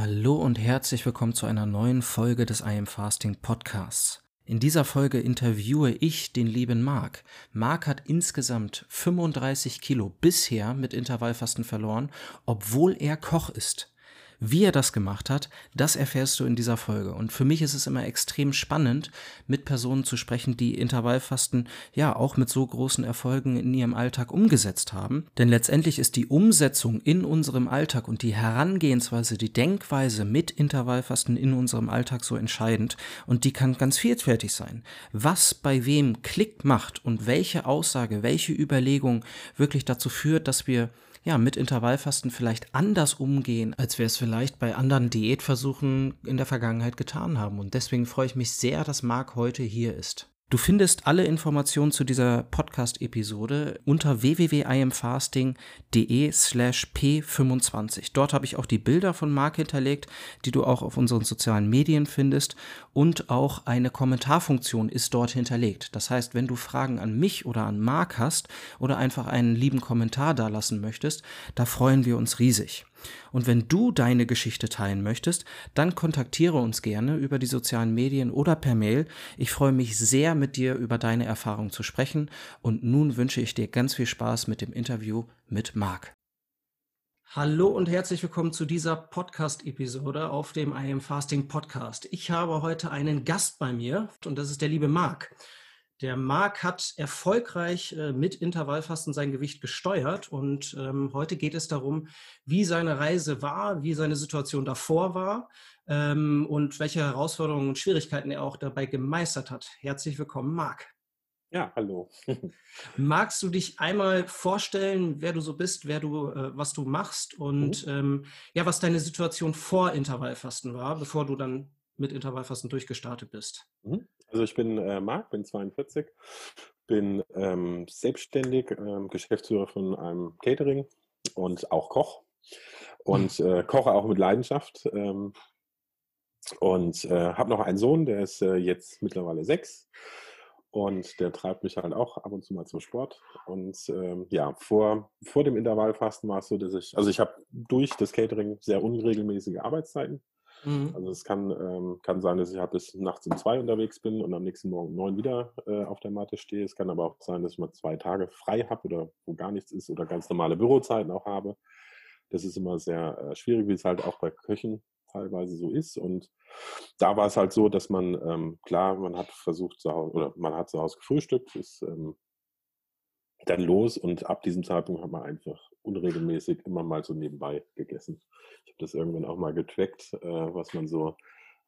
Hallo und herzlich willkommen zu einer neuen Folge des I Am Fasting Podcasts. In dieser Folge interviewe ich den lieben Marc. Marc hat insgesamt 35 Kilo bisher mit Intervallfasten verloren, obwohl er Koch ist. Wie er das gemacht hat, das erfährst du in dieser Folge. Und für mich ist es immer extrem spannend, mit Personen zu sprechen, die Intervallfasten ja auch mit so großen Erfolgen in ihrem Alltag umgesetzt haben. Denn letztendlich ist die Umsetzung in unserem Alltag und die Herangehensweise, die Denkweise mit Intervallfasten in unserem Alltag so entscheidend. Und die kann ganz vielfältig sein. Was bei wem Klick macht und welche Aussage, welche Überlegung wirklich dazu führt, dass wir ja, mit Intervallfasten vielleicht anders umgehen, als wir es vielleicht bei anderen Diätversuchen in der Vergangenheit getan haben. Und deswegen freue ich mich sehr, dass Marc heute hier ist. Du findest alle Informationen zu dieser Podcast-Episode unter www.imfasting.de slash p25. Dort habe ich auch die Bilder von Marc hinterlegt, die du auch auf unseren sozialen Medien findest und auch eine Kommentarfunktion ist dort hinterlegt. Das heißt, wenn du Fragen an mich oder an Marc hast oder einfach einen lieben Kommentar da lassen möchtest, da freuen wir uns riesig. Und wenn du deine Geschichte teilen möchtest, dann kontaktiere uns gerne über die sozialen Medien oder per Mail. Ich freue mich sehr, mit dir über deine Erfahrung zu sprechen. Und nun wünsche ich dir ganz viel Spaß mit dem Interview mit Marc. Hallo und herzlich willkommen zu dieser Podcast-Episode auf dem I Am Fasting Podcast. Ich habe heute einen Gast bei mir und das ist der liebe Marc. Der Marc hat erfolgreich äh, mit Intervallfasten sein Gewicht gesteuert und ähm, heute geht es darum, wie seine Reise war, wie seine Situation davor war ähm, und welche Herausforderungen und Schwierigkeiten er auch dabei gemeistert hat. Herzlich willkommen, Marc. Ja, hallo. Magst du dich einmal vorstellen, wer du so bist, wer du, äh, was du machst und mhm. ähm, ja, was deine Situation vor Intervallfasten war, bevor du dann mit Intervallfasten durchgestartet bist? Mhm. Also ich bin äh, Marc, bin 42, bin ähm, selbstständig, ähm, Geschäftsführer von einem Catering und auch Koch und äh, koche auch mit Leidenschaft ähm, und äh, habe noch einen Sohn, der ist äh, jetzt mittlerweile sechs und der treibt mich halt auch ab und zu mal zum Sport. Und ähm, ja, vor, vor dem Intervallfasten war es so, dass ich, also ich habe durch das Catering sehr unregelmäßige Arbeitszeiten. Mhm. Also es kann, ähm, kann sein, dass ich halt bis nachts um zwei unterwegs bin und am nächsten Morgen um neun wieder äh, auf der Matte stehe. Es kann aber auch sein, dass ich mal zwei Tage frei habe oder wo gar nichts ist oder ganz normale Bürozeiten auch habe. Das ist immer sehr äh, schwierig, wie es halt auch bei Köchen teilweise so ist. Und da war es halt so, dass man, ähm, klar, man hat versucht zu Hause, oder man hat zu Hause gefrühstückt, ist ähm, dann los und ab diesem Zeitpunkt hat man einfach unregelmäßig immer mal so nebenbei gegessen. Ich habe das irgendwann auch mal getrackt, äh, was man so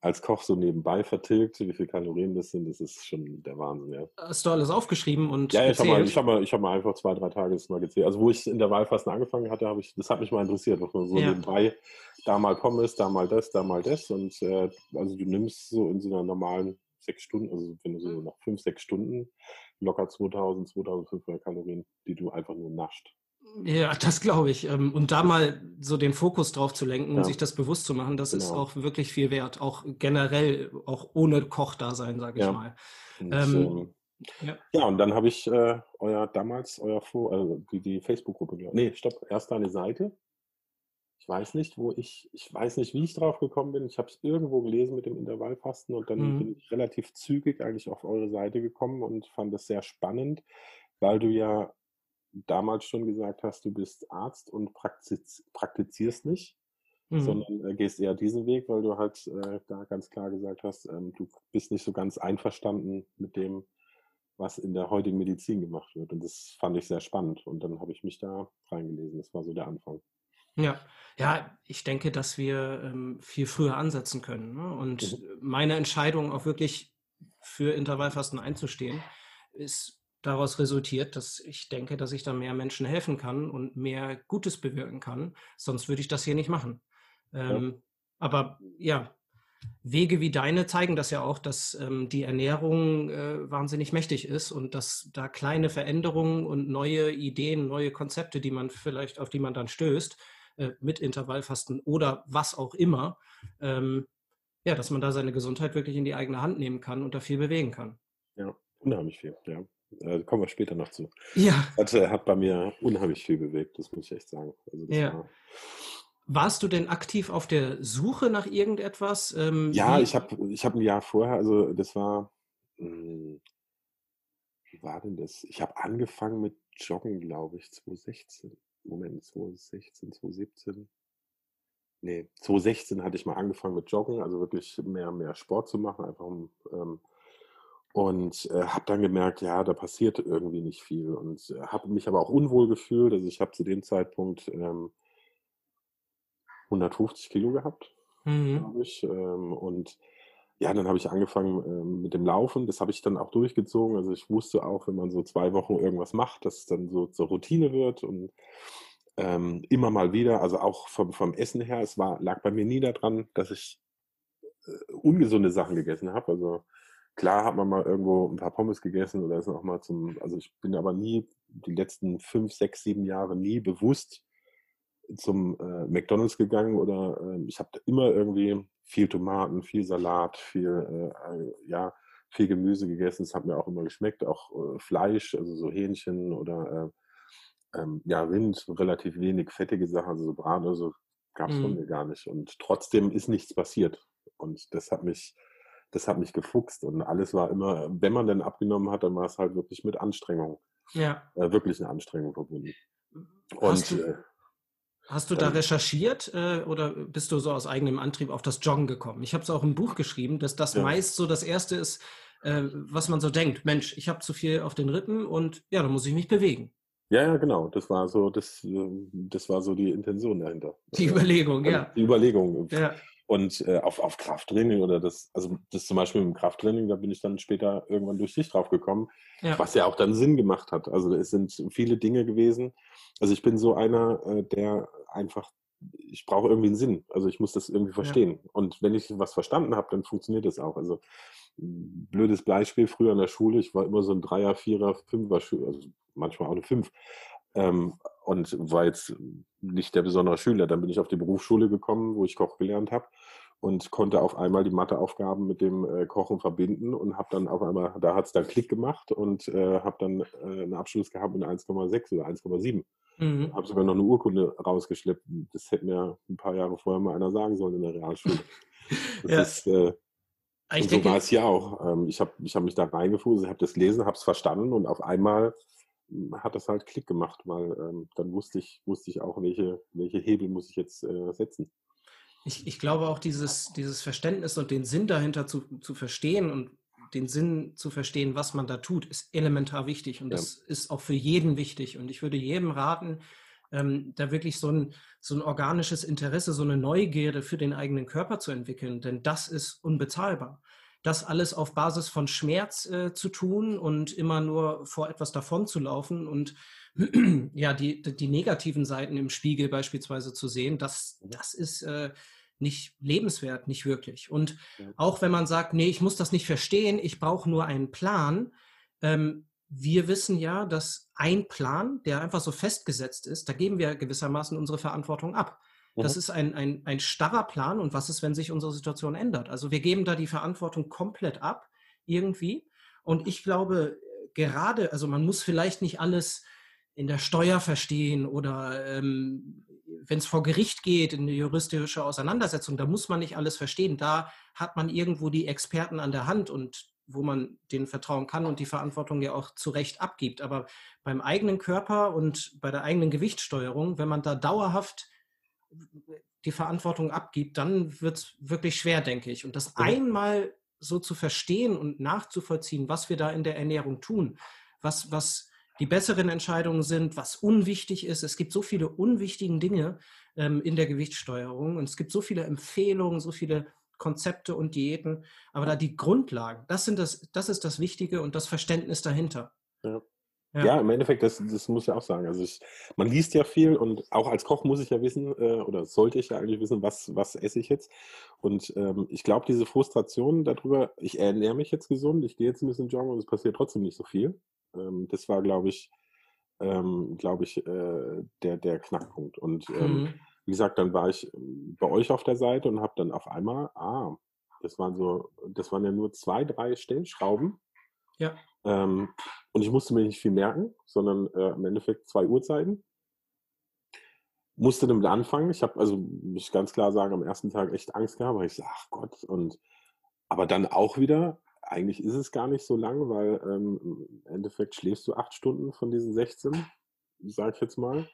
als Koch so nebenbei vertilgt, wie viele Kalorien das sind, das ist schon der Wahnsinn, ja. Hast du alles aufgeschrieben und Ja, ich habe mal, hab mal, hab mal einfach zwei, drei Tage das mal gezählt. Also wo ich in der Wahlfasten angefangen hatte, habe ich, das hat mich mal interessiert, was man so ja. nebenbei, da mal Pommes, da mal das, da mal das und äh, also du nimmst so in so einer normalen sechs Stunden, also wenn du so nach fünf, sechs Stunden locker 2000, 2500 Kalorien, die du einfach nur nascht. Ja, das glaube ich. Ähm, und da mal so den Fokus drauf zu lenken ja. und sich das bewusst zu machen, das genau. ist auch wirklich viel wert. Auch generell, auch ohne Kochdasein, sage ich ja. mal. Ähm, ja. ja. und dann habe ich äh, euer damals, euer Fo also die, die Facebook-Gruppe, nee, stopp, erst deine Seite. Ich weiß nicht, wo ich, ich weiß nicht, wie ich drauf gekommen bin. Ich habe es irgendwo gelesen mit dem Intervallfasten und dann mhm. bin ich relativ zügig eigentlich auf eure Seite gekommen und fand es sehr spannend, weil du ja damals schon gesagt hast, du bist Arzt und praktiz praktizierst nicht, mhm. sondern äh, gehst eher diesen Weg, weil du halt äh, da ganz klar gesagt hast, ähm, du bist nicht so ganz einverstanden mit dem, was in der heutigen Medizin gemacht wird. Und das fand ich sehr spannend. Und dann habe ich mich da reingelesen. Das war so der Anfang. Ja, ja, ich denke, dass wir ähm, viel früher ansetzen können. Ne? Und mhm. meine Entscheidung auch wirklich für Intervallfasten einzustehen, ist daraus resultiert, dass ich denke, dass ich da mehr Menschen helfen kann und mehr Gutes bewirken kann. Sonst würde ich das hier nicht machen. Ähm, ja. Aber ja, Wege wie deine zeigen das ja auch, dass ähm, die Ernährung äh, wahnsinnig mächtig ist und dass da kleine Veränderungen und neue Ideen, neue Konzepte, die man vielleicht, auf die man dann stößt, äh, mit Intervallfasten oder was auch immer, ähm, ja, dass man da seine Gesundheit wirklich in die eigene Hand nehmen kann und da viel bewegen kann. Ja, unheimlich viel, ja. Äh, kommen wir später noch zu. Ja. Hat, hat bei mir unheimlich viel bewegt, das muss ich echt sagen. Also ja. War, Warst du denn aktiv auf der Suche nach irgendetwas? Ähm, ja, wie? ich habe ich hab ein Jahr vorher, also das war, hm, wie war denn das? Ich habe angefangen mit Joggen, glaube ich, 2016. Moment, 2016, 2017. Nee, 2016 hatte ich mal angefangen mit Joggen, also wirklich mehr, mehr Sport zu machen, einfach um, ähm, und äh, habe dann gemerkt, ja, da passiert irgendwie nicht viel und äh, habe mich aber auch unwohl gefühlt. Also ich habe zu dem Zeitpunkt ähm, 150 Kilo gehabt, mhm. glaube ich. Ähm, und ja, dann habe ich angefangen ähm, mit dem Laufen. Das habe ich dann auch durchgezogen. Also ich wusste auch, wenn man so zwei Wochen irgendwas macht, dass es dann so zur Routine wird und ähm, immer mal wieder, also auch vom, vom Essen her, es war, lag bei mir nie daran, dass ich äh, ungesunde Sachen gegessen habe. Also klar hat man mal irgendwo ein paar Pommes gegessen oder ist auch mal zum, also ich bin aber nie die letzten fünf, sechs, sieben Jahre nie bewusst zum äh, McDonalds gegangen oder äh, ich habe immer irgendwie viel Tomaten, viel Salat, viel, äh, ja, viel Gemüse gegessen. Es hat mir auch immer geschmeckt, auch äh, Fleisch, also so Hähnchen oder äh, ähm, ja, Rind, relativ wenig fettige Sachen, also so Brat oder so gab es mm. von mhm. mir gar nicht. Und trotzdem ist nichts passiert. Und das hat mich, das hat mich gefuchst. Und alles war immer, wenn man denn abgenommen hat, dann war es halt wirklich mit Anstrengung. Ja. Äh, wirklich eine Anstrengung verbunden. Und äh, Hast du da ähm. recherchiert äh, oder bist du so aus eigenem Antrieb auf das Joggen gekommen? Ich habe es auch im Buch geschrieben, dass das ja. meist so das Erste ist, äh, was man so denkt. Mensch, ich habe zu viel auf den Rippen und ja, dann muss ich mich bewegen. Ja, ja, genau. Das war so, das, das war so die Intention dahinter. Die Überlegung, also, ja. Die Überlegung. Ja. Und äh, auf, auf Krafttraining oder das, also das zum Beispiel mit dem Krafttraining, da bin ich dann später irgendwann durch dich drauf gekommen, ja. was ja auch dann Sinn gemacht hat. Also es sind viele Dinge gewesen. Also ich bin so einer, äh, der einfach, ich brauche irgendwie einen Sinn. Also ich muss das irgendwie verstehen. Ja. Und wenn ich was verstanden habe, dann funktioniert das auch. Also blödes Beispiel, früher in der Schule, ich war immer so ein Dreier, Vierer, Fünfer also manchmal auch eine Fünf. Ähm, und war jetzt nicht der besondere Schüler. Dann bin ich auf die Berufsschule gekommen, wo ich Koch gelernt habe und konnte auf einmal die Matheaufgaben mit dem äh, Kochen verbinden und habe dann auf einmal, da hat es dann Klick gemacht und äh, habe dann äh, einen Abschluss gehabt mit 1,6 oder 1,7. Mhm. Habe sogar noch eine Urkunde rausgeschleppt. Das hätte mir ein paar Jahre vorher mal einer sagen sollen in der Realschule. Ja. ist, äh, so war es hier auch. Ähm, ich habe ich hab mich da reingefußt, ich habe das gelesen, habe es verstanden und auf einmal hat das halt Klick gemacht, weil ähm, dann wusste ich, wusste ich auch, welche, welche Hebel muss ich jetzt äh, setzen. Ich, ich glaube auch dieses, dieses Verständnis und den Sinn dahinter zu, zu verstehen und den Sinn zu verstehen, was man da tut, ist elementar wichtig und ja. das ist auch für jeden wichtig. Und ich würde jedem raten, ähm, da wirklich so ein, so ein organisches Interesse, so eine Neugierde für den eigenen Körper zu entwickeln, denn das ist unbezahlbar das alles auf Basis von Schmerz äh, zu tun und immer nur vor etwas davon zu laufen und ja, die, die negativen Seiten im Spiegel beispielsweise zu sehen, das, das ist äh, nicht lebenswert, nicht wirklich. Und auch wenn man sagt, nee, ich muss das nicht verstehen, ich brauche nur einen Plan, ähm, wir wissen ja, dass ein Plan, der einfach so festgesetzt ist, da geben wir gewissermaßen unsere Verantwortung ab. Das mhm. ist ein, ein, ein starrer Plan und was ist, wenn sich unsere Situation ändert? Also wir geben da die Verantwortung komplett ab, irgendwie. Und ich glaube, gerade, also man muss vielleicht nicht alles in der Steuer verstehen oder ähm, wenn es vor Gericht geht, in eine juristische Auseinandersetzung, da muss man nicht alles verstehen. Da hat man irgendwo die Experten an der Hand und wo man denen vertrauen kann und die Verantwortung ja auch zu Recht abgibt. Aber beim eigenen Körper und bei der eigenen Gewichtssteuerung, wenn man da dauerhaft die Verantwortung abgibt, dann wird es wirklich schwer, denke ich. Und das einmal so zu verstehen und nachzuvollziehen, was wir da in der Ernährung tun, was, was die besseren Entscheidungen sind, was unwichtig ist. Es gibt so viele unwichtige Dinge ähm, in der Gewichtssteuerung und es gibt so viele Empfehlungen, so viele Konzepte und Diäten. Aber da die Grundlagen, das, sind das, das ist das Wichtige und das Verständnis dahinter. Ja. Ja. ja, im Endeffekt, das, das muss ich auch sagen. Also ich, man liest ja viel und auch als Koch muss ich ja wissen, äh, oder sollte ich ja eigentlich wissen, was, was esse ich jetzt. Und ähm, ich glaube, diese Frustration darüber, ich ernähre mich jetzt gesund, ich gehe jetzt ein bisschen joggen und es passiert trotzdem nicht so viel. Ähm, das war, glaube ich, ähm, glaube ich, äh, der, der Knackpunkt. Und ähm, mhm. wie gesagt, dann war ich bei euch auf der Seite und habe dann auf einmal, ah, das waren so, das waren ja nur zwei, drei Stellschrauben. Ja. Ähm, und ich musste mir nicht viel merken, sondern äh, im Endeffekt zwei Uhrzeiten. musste damit anfangen. Ich habe also, muss ich ganz klar sagen, am ersten Tag echt Angst gehabt, weil ich so, ach Gott, und aber dann auch wieder, eigentlich ist es gar nicht so lang, weil ähm, im Endeffekt schläfst du acht Stunden von diesen 16, sage ich jetzt mal.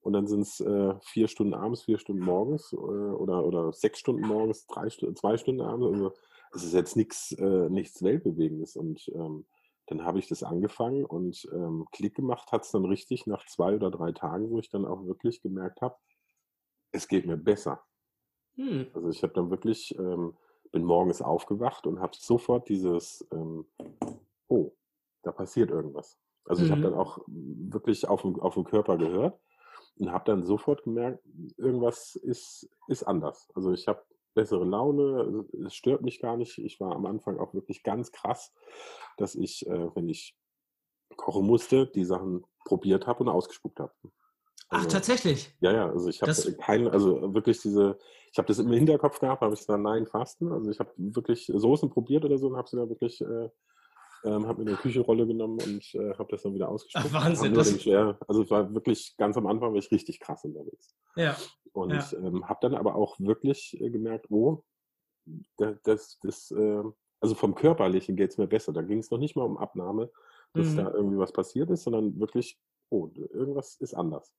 Und dann sind es äh, vier Stunden abends, vier Stunden morgens äh, oder, oder sechs Stunden morgens, drei zwei Stunden abends. Also es ist jetzt nichts, äh, nichts Weltbewegendes. Und ähm, dann habe ich das angefangen und ähm, Klick gemacht hat es dann richtig nach zwei oder drei Tagen, wo ich dann auch wirklich gemerkt habe, es geht mir besser. Hm. Also ich habe dann wirklich, ähm, bin morgens aufgewacht und habe sofort dieses, ähm, oh, da passiert irgendwas. Also mhm. ich habe dann auch wirklich auf dem, auf dem Körper gehört und habe dann sofort gemerkt, irgendwas ist, ist anders. Also ich habe bessere Laune, also es stört mich gar nicht. Ich war am Anfang auch wirklich ganz krass, dass ich, äh, wenn ich kochen musste, die Sachen probiert habe und ausgespuckt habe. Also, Ach, tatsächlich? Ja, ja, also ich habe keine, also wirklich diese, ich habe das im Hinterkopf gehabt, habe ich gesagt, nein, fasten. Also ich habe wirklich Soßen probiert oder so und habe sie dann wirklich äh, ähm, habe mir eine Küchenrolle genommen und äh, habe das dann wieder ausgesprochen. Ach, Wahnsinn. Das den, ja, also es war wirklich ganz am Anfang war ich richtig krass unterwegs. Ja. Und ja. ähm, habe dann aber auch wirklich äh, gemerkt, oh, das, das, das äh, also vom Körperlichen geht es mir besser. Da ging es noch nicht mal um Abnahme, dass mhm. da irgendwie was passiert ist, sondern wirklich, oh, irgendwas ist anders.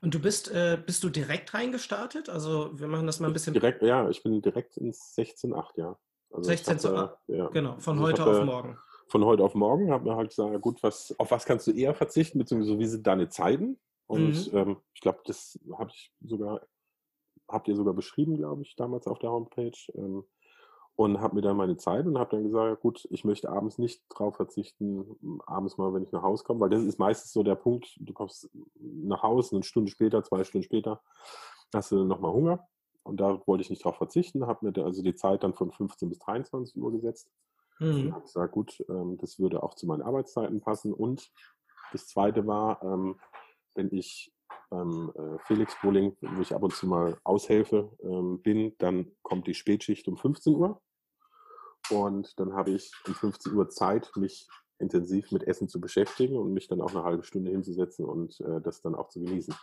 Und du bist, äh, bist du direkt reingestartet? Also wir machen das mal ein bisschen. Direkt, ja, ich bin direkt ins 16.8, ja. Also 16 zu 8, ja. genau, von also heute auf morgen von heute auf morgen, habe mir halt gesagt, gut, was, auf was kannst du eher verzichten, beziehungsweise wie sind deine Zeiten? Und mhm. ähm, ich glaube, das habe ich sogar, habt ihr sogar beschrieben, glaube ich, damals auf der Homepage. Ähm, und habe mir dann meine Zeit und habe dann gesagt, gut, ich möchte abends nicht drauf verzichten, abends mal, wenn ich nach Hause komme, weil das ist meistens so der Punkt, du kommst nach Hause, eine Stunde später, zwei Stunden später, hast du nochmal Hunger. Und da wollte ich nicht drauf verzichten, habe mir also die Zeit dann von 15 bis 23 Uhr gesetzt Mhm. habe gesagt, gut, ähm, das würde auch zu meinen Arbeitszeiten passen. Und das Zweite war, ähm, wenn ich beim äh, Felix Bowling, wo ich ab und zu mal aushelfe, ähm, bin, dann kommt die Spätschicht um 15 Uhr. Und dann habe ich um 15 Uhr Zeit, mich intensiv mit Essen zu beschäftigen und mich dann auch eine halbe Stunde hinzusetzen und äh, das dann auch zu genießen.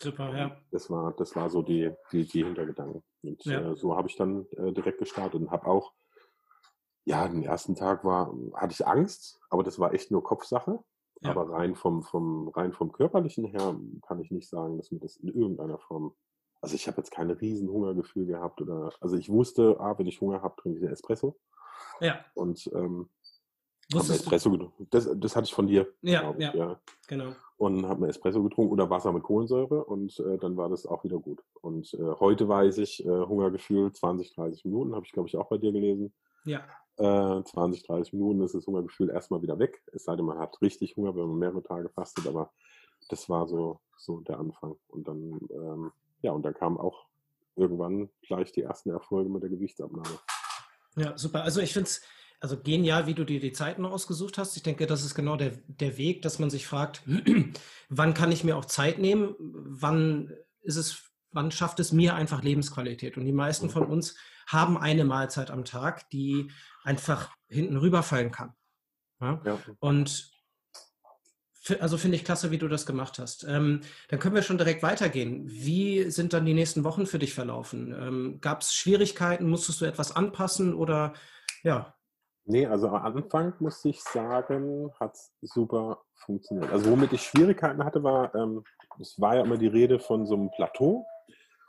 Super, ja. Das war, das war so die, die, die Hintergedanken. Und ja. äh, so habe ich dann äh, direkt gestartet und habe auch ja, den ersten Tag war, hatte ich Angst, aber das war echt nur Kopfsache. Ja. Aber rein vom, vom, rein vom körperlichen her kann ich nicht sagen, dass mir das in irgendeiner Form. Also ich habe jetzt kein riesen Hungergefühl gehabt oder also ich wusste, ah, wenn ich Hunger habe, trinke ich einen Espresso. Ja. Und ähm, Espresso getrunken. Das, das hatte ich von dir. Ja, ja, ja, genau. Und habe mir Espresso getrunken oder Wasser mit Kohlensäure und äh, dann war das auch wieder gut. Und äh, heute weiß ich, äh, Hungergefühl 20, 30 Minuten, habe ich glaube ich auch bei dir gelesen. Ja. 20, äh, 30 Minuten ist das Hungergefühl erstmal wieder weg. Es sei denn, man hat richtig Hunger, wenn man mehrere Tage fastet, aber das war so, so der Anfang. Und dann, ähm, ja, und dann kamen auch irgendwann gleich die ersten Erfolge mit der Gewichtsabnahme. Ja, super. Also ich finde es also genial, wie du dir die Zeiten ausgesucht hast. Ich denke, das ist genau der, der Weg, dass man sich fragt, wann kann ich mir auch Zeit nehmen? Wann ist es, wann schafft es mir einfach Lebensqualität? Und die meisten von uns haben eine Mahlzeit am Tag, die einfach hinten rüberfallen kann. Ja? Ja. Und also finde ich klasse, wie du das gemacht hast. Ähm, dann können wir schon direkt weitergehen. Wie sind dann die nächsten Wochen für dich verlaufen? Ähm, Gab es Schwierigkeiten? Musstest du etwas anpassen oder ja? Nee, also am Anfang muss ich sagen, hat es super funktioniert. Also womit ich Schwierigkeiten hatte, war, ähm, es war ja immer die Rede von so einem Plateau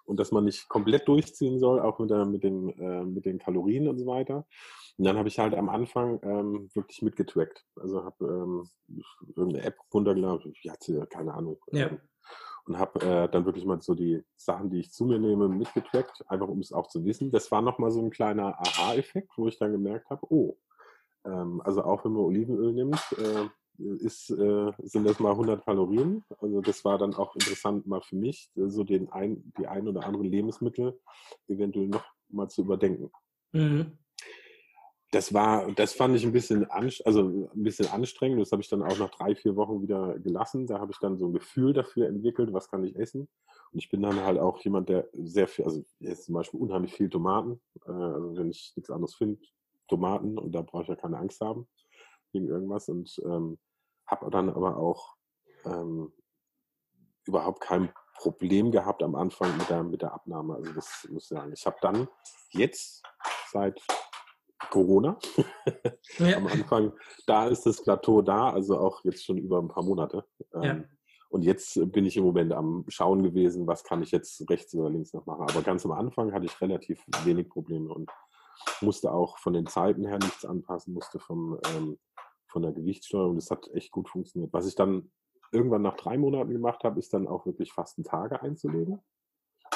und dass man nicht komplett durchziehen soll, auch mit, der, mit, dem, äh, mit den Kalorien und so weiter. Und dann habe ich halt am Anfang ähm, wirklich mitgetrackt. Also habe ähm, irgendeine App runtergeladen, ich hatte keine Ahnung. Ja. Ähm, und habe äh, dann wirklich mal so die Sachen, die ich zu mir nehme, mitgetrackt, einfach um es auch zu wissen. Das war nochmal so ein kleiner Aha-Effekt, wo ich dann gemerkt habe, oh, ähm, also auch wenn man Olivenöl nimmt, äh, ist, äh, sind das mal 100 Kalorien. Also das war dann auch interessant mal für mich, äh, so den ein, die ein oder anderen Lebensmittel eventuell noch mal zu überdenken. Mhm. Das war, das fand ich ein bisschen, also ein bisschen anstrengend. Das habe ich dann auch nach drei, vier Wochen wieder gelassen. Da habe ich dann so ein Gefühl dafür entwickelt, was kann ich essen. Und ich bin dann halt auch jemand, der sehr viel, also jetzt zum Beispiel unheimlich viel Tomaten. Äh, also wenn ich nichts anderes finde, Tomaten und da brauche ich ja keine Angst haben wegen irgendwas. Und ähm, habe dann aber auch ähm, überhaupt kein Problem gehabt am Anfang mit der, mit der Abnahme. Also das muss ich sagen. Ich habe dann jetzt seit Corona ja. am Anfang, da ist das Plateau da, also auch jetzt schon über ein paar Monate. Ja. Ähm, und jetzt bin ich im Moment am Schauen gewesen, was kann ich jetzt rechts oder links noch machen. Aber ganz am Anfang hatte ich relativ wenig Probleme und musste auch von den Zeiten her nichts anpassen, musste vom, ähm, von der Gewichtssteuerung. Das hat echt gut funktioniert. Was ich dann irgendwann nach drei Monaten gemacht habe, ist dann auch wirklich Fastentage einzulegen.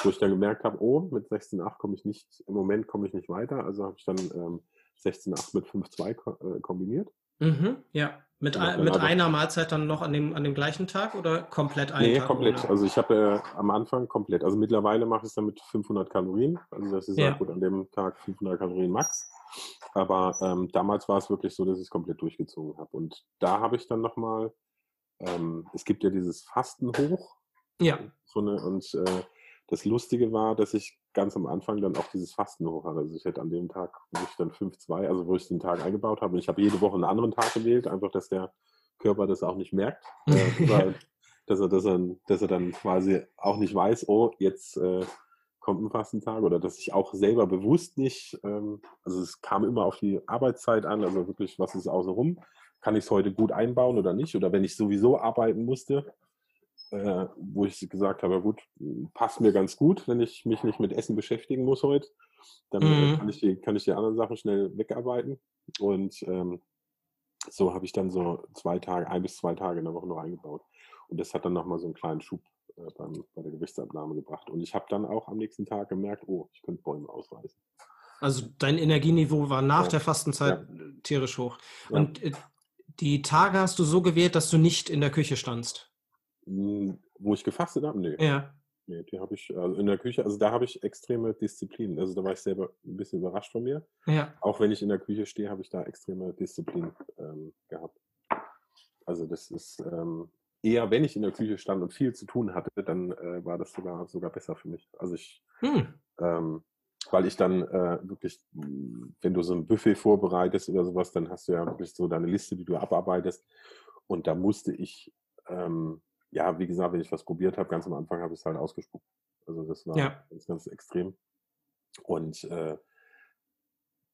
Wo ich dann gemerkt habe, oh, mit 16,8 komme ich nicht, im Moment komme ich nicht weiter. Also habe ich dann ähm, 16,8 mit 5,2 äh, kombiniert. Mhm, ja. Mit, ein, mit einer Mahlzeit dann noch an dem, an dem gleichen Tag oder komplett einen nee, Tag? komplett. Ohne? Also ich habe äh, am Anfang komplett. Also mittlerweile mache ich es dann mit 500 Kalorien. Also das ist ja. gut an dem Tag 500 Kalorien max. Aber ähm, damals war es wirklich so, dass ich es komplett durchgezogen habe. Und da habe ich dann nochmal, ähm, es gibt ja dieses Fasten hoch. Ja. So eine, und äh, das Lustige war, dass ich ganz am Anfang dann auch dieses Fasten hoch hatte. Also ich hätte an dem Tag, wo ich dann 5-2, also wo ich den Tag eingebaut habe, und ich habe jede Woche einen anderen Tag gewählt, einfach, dass der Körper das auch nicht merkt. Äh, weil, dass, er, dass, er, dass er dann quasi auch nicht weiß, oh, jetzt äh, kommt ein Fastentag oder dass ich auch selber bewusst nicht, ähm, also es kam immer auf die Arbeitszeit an, also wirklich, was ist außenrum, kann ich es heute gut einbauen oder nicht? Oder wenn ich sowieso arbeiten musste, äh, wo ich gesagt habe, gut, passt mir ganz gut, wenn ich mich nicht mit Essen beschäftigen muss heute. Dann äh, mhm. kann, ich die, kann ich die anderen Sachen schnell wegarbeiten. Und ähm, so habe ich dann so zwei Tage, ein bis zwei Tage in der Woche noch eingebaut. Und das hat dann nochmal so einen kleinen Schub äh, beim, bei der Gewichtsabnahme gebracht. Und ich habe dann auch am nächsten Tag gemerkt, oh, ich könnte Bäume ausreißen. Also dein Energieniveau war nach ja. der Fastenzeit ja. tierisch hoch. Ja. Und äh, die Tage hast du so gewählt, dass du nicht in der Küche standst? Hm, wo ich gefastet habe? Nee. Ja. Nee, die habe ich, also in der Küche, also da habe ich extreme Disziplin. Also da war ich selber ein bisschen überrascht von mir. Ja. Auch wenn ich in der Küche stehe, habe ich da extreme Disziplin ähm, gehabt. Also das ist ähm, eher, wenn ich in der Küche stand und viel zu tun hatte, dann äh, war das sogar sogar besser für mich. Also ich, hm. ähm, weil ich dann äh, wirklich, wenn du so ein Buffet vorbereitest oder sowas, dann hast du ja wirklich so deine Liste, die du abarbeitest. Und da musste ich ähm, ja, wie gesagt, wenn ich was probiert habe, ganz am Anfang habe ich es halt ausgespuckt. Also das war ja. ganz, ganz extrem. Und äh,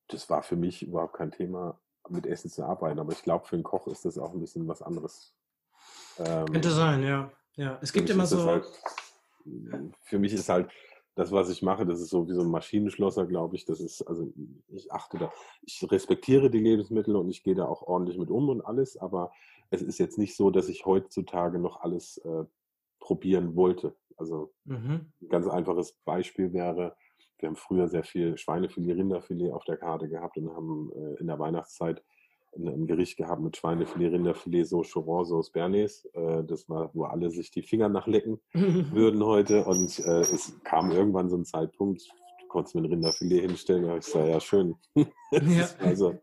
das war für mich überhaupt kein Thema, mit Essen zu arbeiten. Aber ich glaube, für einen Koch ist das auch ein bisschen was anderes. Ähm, Könnte sein, ja. ja. Es gibt immer so. Halt, für mich ist halt das, was ich mache, das ist so wie so ein Maschinenschlosser, glaube ich. Das ist, also ich achte da, ich respektiere die Lebensmittel und ich gehe da auch ordentlich mit um und alles, aber es ist jetzt nicht so, dass ich heutzutage noch alles äh, probieren wollte. Also mhm. ein ganz einfaches Beispiel wäre, wir haben früher sehr viel Schweinefilet, Rinderfilet auf der Karte gehabt und haben äh, in der Weihnachtszeit ein, ein, Gericht gehabt mit Schweinefilet, Rinderfilet, so Chauron, Sauce Bernays. Äh, das war, wo alle sich die Finger nachlecken würden heute. Und äh, es kam irgendwann so ein Zeitpunkt, du konntest mir ein Rinderfilet hinstellen. Ja, ich sage, ja, schön. ja. also,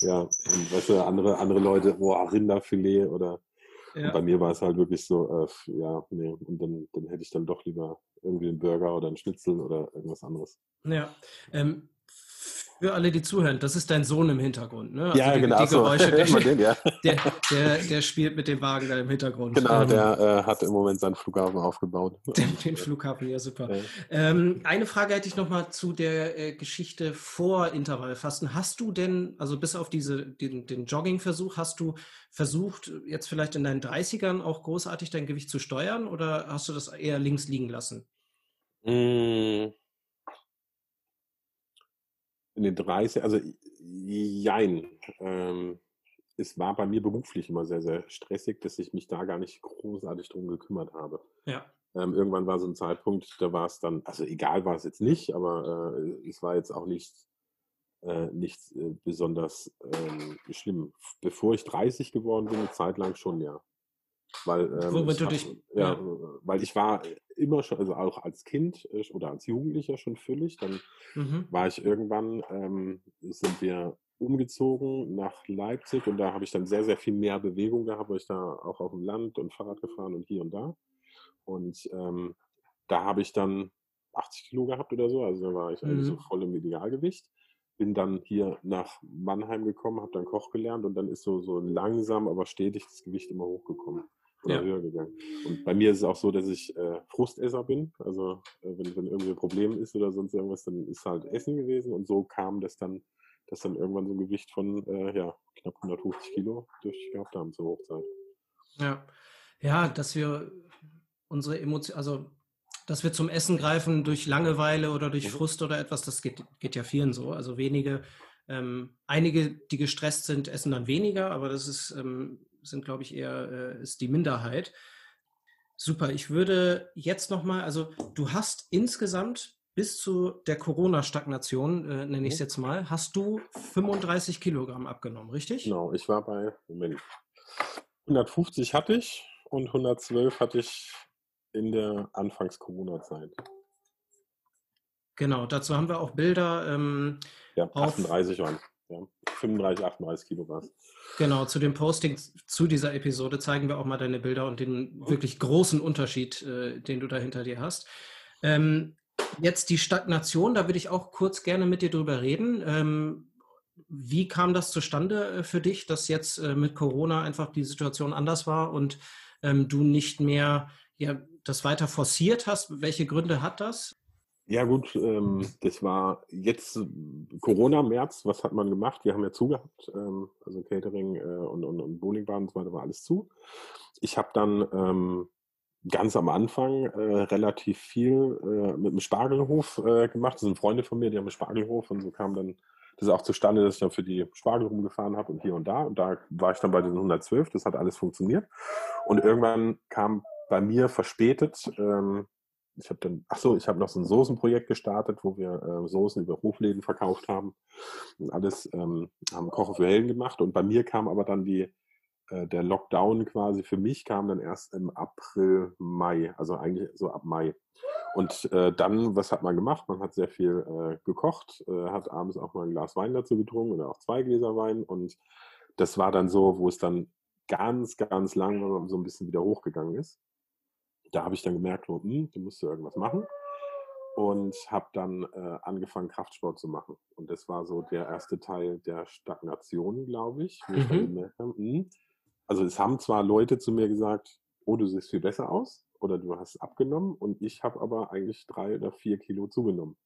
ja, und weißt du, andere, andere Leute, boah, Rinderfilet oder ja. bei mir war es halt wirklich so, äh, ja, nee, und dann, dann hätte ich dann doch lieber irgendwie einen Burger oder einen Schnitzel oder irgendwas anderes. Ja, ähm, für alle, die zuhören, das ist dein Sohn im Hintergrund, ne? Also ja, die, genau. Die Geräusche, der, den, ja. der, der, der, spielt mit dem Wagen da im Hintergrund. Genau, ähm, der äh, hat im Moment seinen Flughafen aufgebaut. Den, den Flughafen, ja super. Ja. Ähm, eine Frage hätte ich nochmal zu der äh, Geschichte vor Intervallfasten. Hast du denn, also bis auf diese, den, den Jogging-Versuch, hast du versucht, jetzt vielleicht in deinen 30ern auch großartig dein Gewicht zu steuern oder hast du das eher links liegen lassen? Mmh in den 30, also jein. Ähm, es war bei mir beruflich immer sehr, sehr stressig, dass ich mich da gar nicht großartig drum gekümmert habe. Ja. Ähm, irgendwann war so ein Zeitpunkt, da war es dann, also egal war es jetzt nicht, aber äh, es war jetzt auch nicht, äh, nicht äh, besonders ähm, schlimm. Bevor ich 30 geworden bin, eine Zeit lang schon, ja. Weil, ähm, ich, hab, dich, ja, ja, weil ich war immer schon, also auch als Kind äh, oder als Jugendlicher schon völlig. Dann mhm. war ich irgendwann, ähm, sind wir umgezogen nach Leipzig und da habe ich dann sehr, sehr viel mehr Bewegung gehabt, weil ich da auch auf dem Land und Fahrrad gefahren und hier und da. Und ähm, da habe ich dann 80 Kilo gehabt oder so, also da war ich mhm. eigentlich so mhm. voll im Idealgewicht. Bin dann hier nach Mannheim gekommen, habe dann Koch gelernt und dann ist so, so langsam, aber stetig das Gewicht immer hochgekommen. Oder ja. höher gegangen. Und bei mir ist es auch so, dass ich äh, Frustesser bin. Also äh, wenn, wenn irgendwie ein Problem ist oder sonst irgendwas, dann ist halt Essen gewesen. Und so kam das dann, dass dann irgendwann so ein Gewicht von äh, ja, knapp 150 Kilo durch gehabt haben zur Hochzeit. Ja, ja, dass wir unsere Emotionen, also dass wir zum Essen greifen durch Langeweile oder durch mhm. Frust oder etwas, das geht, geht ja vielen so. Also wenige, ähm, einige, die gestresst sind, essen dann weniger, aber das ist, ähm, sind, glaube ich, eher äh, ist die Minderheit. Super, ich würde jetzt nochmal, also du hast insgesamt bis zu der Corona-Stagnation, äh, nenne ich es mhm. jetzt mal, hast du 35 Kilogramm abgenommen, richtig? Genau, ich war bei, Moment, 150 hatte ich und 112 hatte ich in der Anfangs-Corona-Zeit. Genau, dazu haben wir auch Bilder. Ähm, ja, 38 waren ja, 35, 38 Kilo war es. Genau, zu dem Posting zu dieser Episode zeigen wir auch mal deine Bilder und den wirklich großen Unterschied, äh, den du da hinter dir hast. Ähm, jetzt die Stagnation, da würde ich auch kurz gerne mit dir drüber reden. Ähm, wie kam das zustande äh, für dich, dass jetzt äh, mit Corona einfach die Situation anders war und ähm, du nicht mehr ja, das weiter forciert hast? Welche Gründe hat das? Ja gut, ähm, das war jetzt Corona, März, was hat man gemacht? Wir haben ja zugehabt, ähm, also Catering äh, und, und, und Bowlingbahn und so weiter war alles zu. Ich habe dann ähm, ganz am Anfang äh, relativ viel äh, mit dem Spargelhof äh, gemacht. Das sind Freunde von mir, die haben einen Spargelhof und so kam dann das auch zustande, dass ich dann für die Spargel rumgefahren habe und hier und da. Und da war ich dann bei den 112, das hat alles funktioniert. Und irgendwann kam bei mir verspätet. Ähm, ich habe dann, ach so, ich habe noch so ein Soßenprojekt gestartet, wo wir äh, Soßen über Hofläden verkauft haben und alles ähm, haben Koche für Hellen gemacht. Und bei mir kam aber dann die, äh, der Lockdown quasi für mich kam dann erst im April, Mai, also eigentlich so ab Mai. Und äh, dann, was hat man gemacht? Man hat sehr viel äh, gekocht, äh, hat abends auch mal ein Glas Wein dazu getrunken oder auch zwei Gläser Wein. Und das war dann so, wo es dann ganz, ganz lang so ein bisschen wieder hochgegangen ist da habe ich dann gemerkt, oh, hm, du musst ja irgendwas machen. Und habe dann äh, angefangen, Kraftsport zu machen. Und das war so der erste Teil der Stagnation, glaube ich. Wo ich dann gemerkt habe, hm, also es haben zwar Leute zu mir gesagt, oh, du siehst viel besser aus oder du hast abgenommen und ich habe aber eigentlich drei oder vier Kilo zugenommen.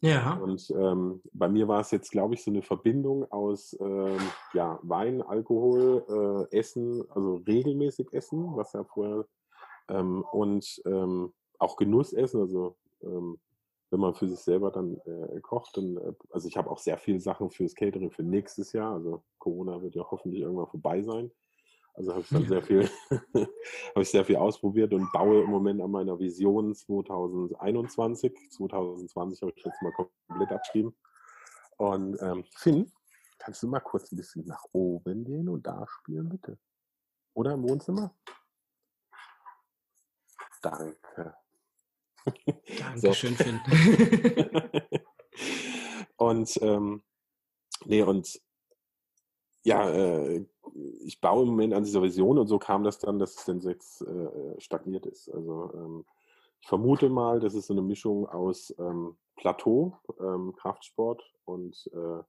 Ja. Und ähm, bei mir war es jetzt, glaube ich, so eine Verbindung aus ähm, ja, Wein, Alkohol, äh, Essen, also regelmäßig Essen, was ja vorher ähm, und ähm, auch Genussessen, also ähm, wenn man für sich selber dann äh, kocht, dann, äh, also ich habe auch sehr viele Sachen fürs Catering für nächstes Jahr, also Corona wird ja hoffentlich irgendwann vorbei sein. Also habe ich dann sehr viel, habe ich sehr viel ausprobiert und baue im Moment an meiner Vision 2021. 2020 habe ich jetzt mal komplett abgeschrieben. Und ähm, Finn, kannst du mal kurz ein bisschen nach oben gehen und da spielen, bitte? Oder im Wohnzimmer? Danke. Dankeschön, Finn. und ähm, nee, und ja, äh, ich baue im Moment an dieser Vision und so kam das dann, dass es dann jetzt äh, stagniert ist. Also ähm, ich vermute mal, das ist so eine Mischung aus ähm, Plateau, ähm, Kraftsport und äh,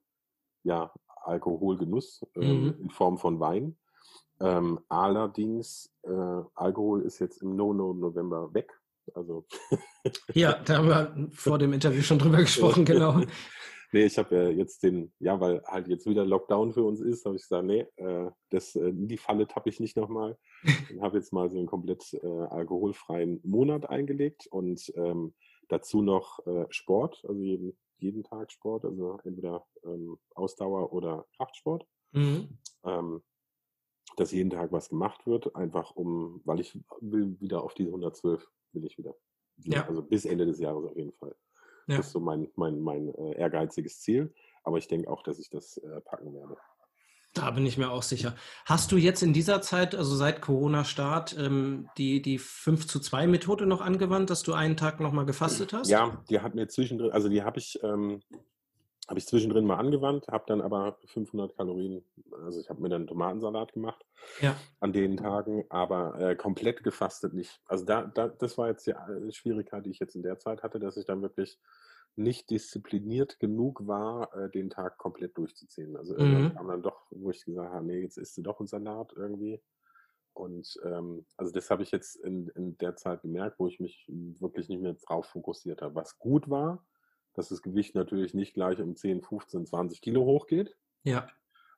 ja, Alkoholgenuss ähm, mhm. in Form von Wein. Ähm, allerdings, äh, Alkohol ist jetzt im No-No-November weg. Also ja, da haben wir vor dem Interview schon drüber gesprochen, genau. nee, ich habe ja jetzt den, ja, weil halt jetzt wieder Lockdown für uns ist, habe ich gesagt, nee, äh, das, äh, die Falle tappe ich nicht nochmal. Ich habe jetzt mal so einen komplett äh, alkoholfreien Monat eingelegt und ähm, dazu noch äh, Sport, also jeden, jeden Tag Sport, also entweder ähm, Ausdauer oder Kraftsport. Mhm. Ähm, dass jeden Tag was gemacht wird, einfach um, weil ich will wieder auf diese 112 will ich wieder. Ja. Also bis Ende des Jahres auf jeden Fall. Ja. Das ist so mein, mein, mein äh, ehrgeiziges Ziel. Aber ich denke auch, dass ich das äh, packen werde. Da bin ich mir auch sicher. Hast du jetzt in dieser Zeit, also seit Corona-Start, ähm, die, die 5 zu 2 Methode noch angewandt, dass du einen Tag nochmal gefastet hast? Ja, die hat mir zwischendrin, also die habe ich ähm, habe ich zwischendrin mal angewandt, habe dann aber 500 Kalorien, also ich habe mir dann Tomatensalat gemacht ja. an den Tagen, aber äh, komplett gefastet nicht. Also da, da, das war jetzt die äh, Schwierigkeit, die ich jetzt in der Zeit hatte, dass ich dann wirklich nicht diszipliniert genug war, äh, den Tag komplett durchzuziehen. Also irgendwann mhm. kam dann doch, wo ich gesagt habe, nee, jetzt isst du doch einen Salat irgendwie. Und ähm, also das habe ich jetzt in, in der Zeit gemerkt, wo ich mich wirklich nicht mehr drauf fokussiert habe. Was gut war, dass das Gewicht natürlich nicht gleich um 10, 15, 20 Kilo hochgeht. Ja.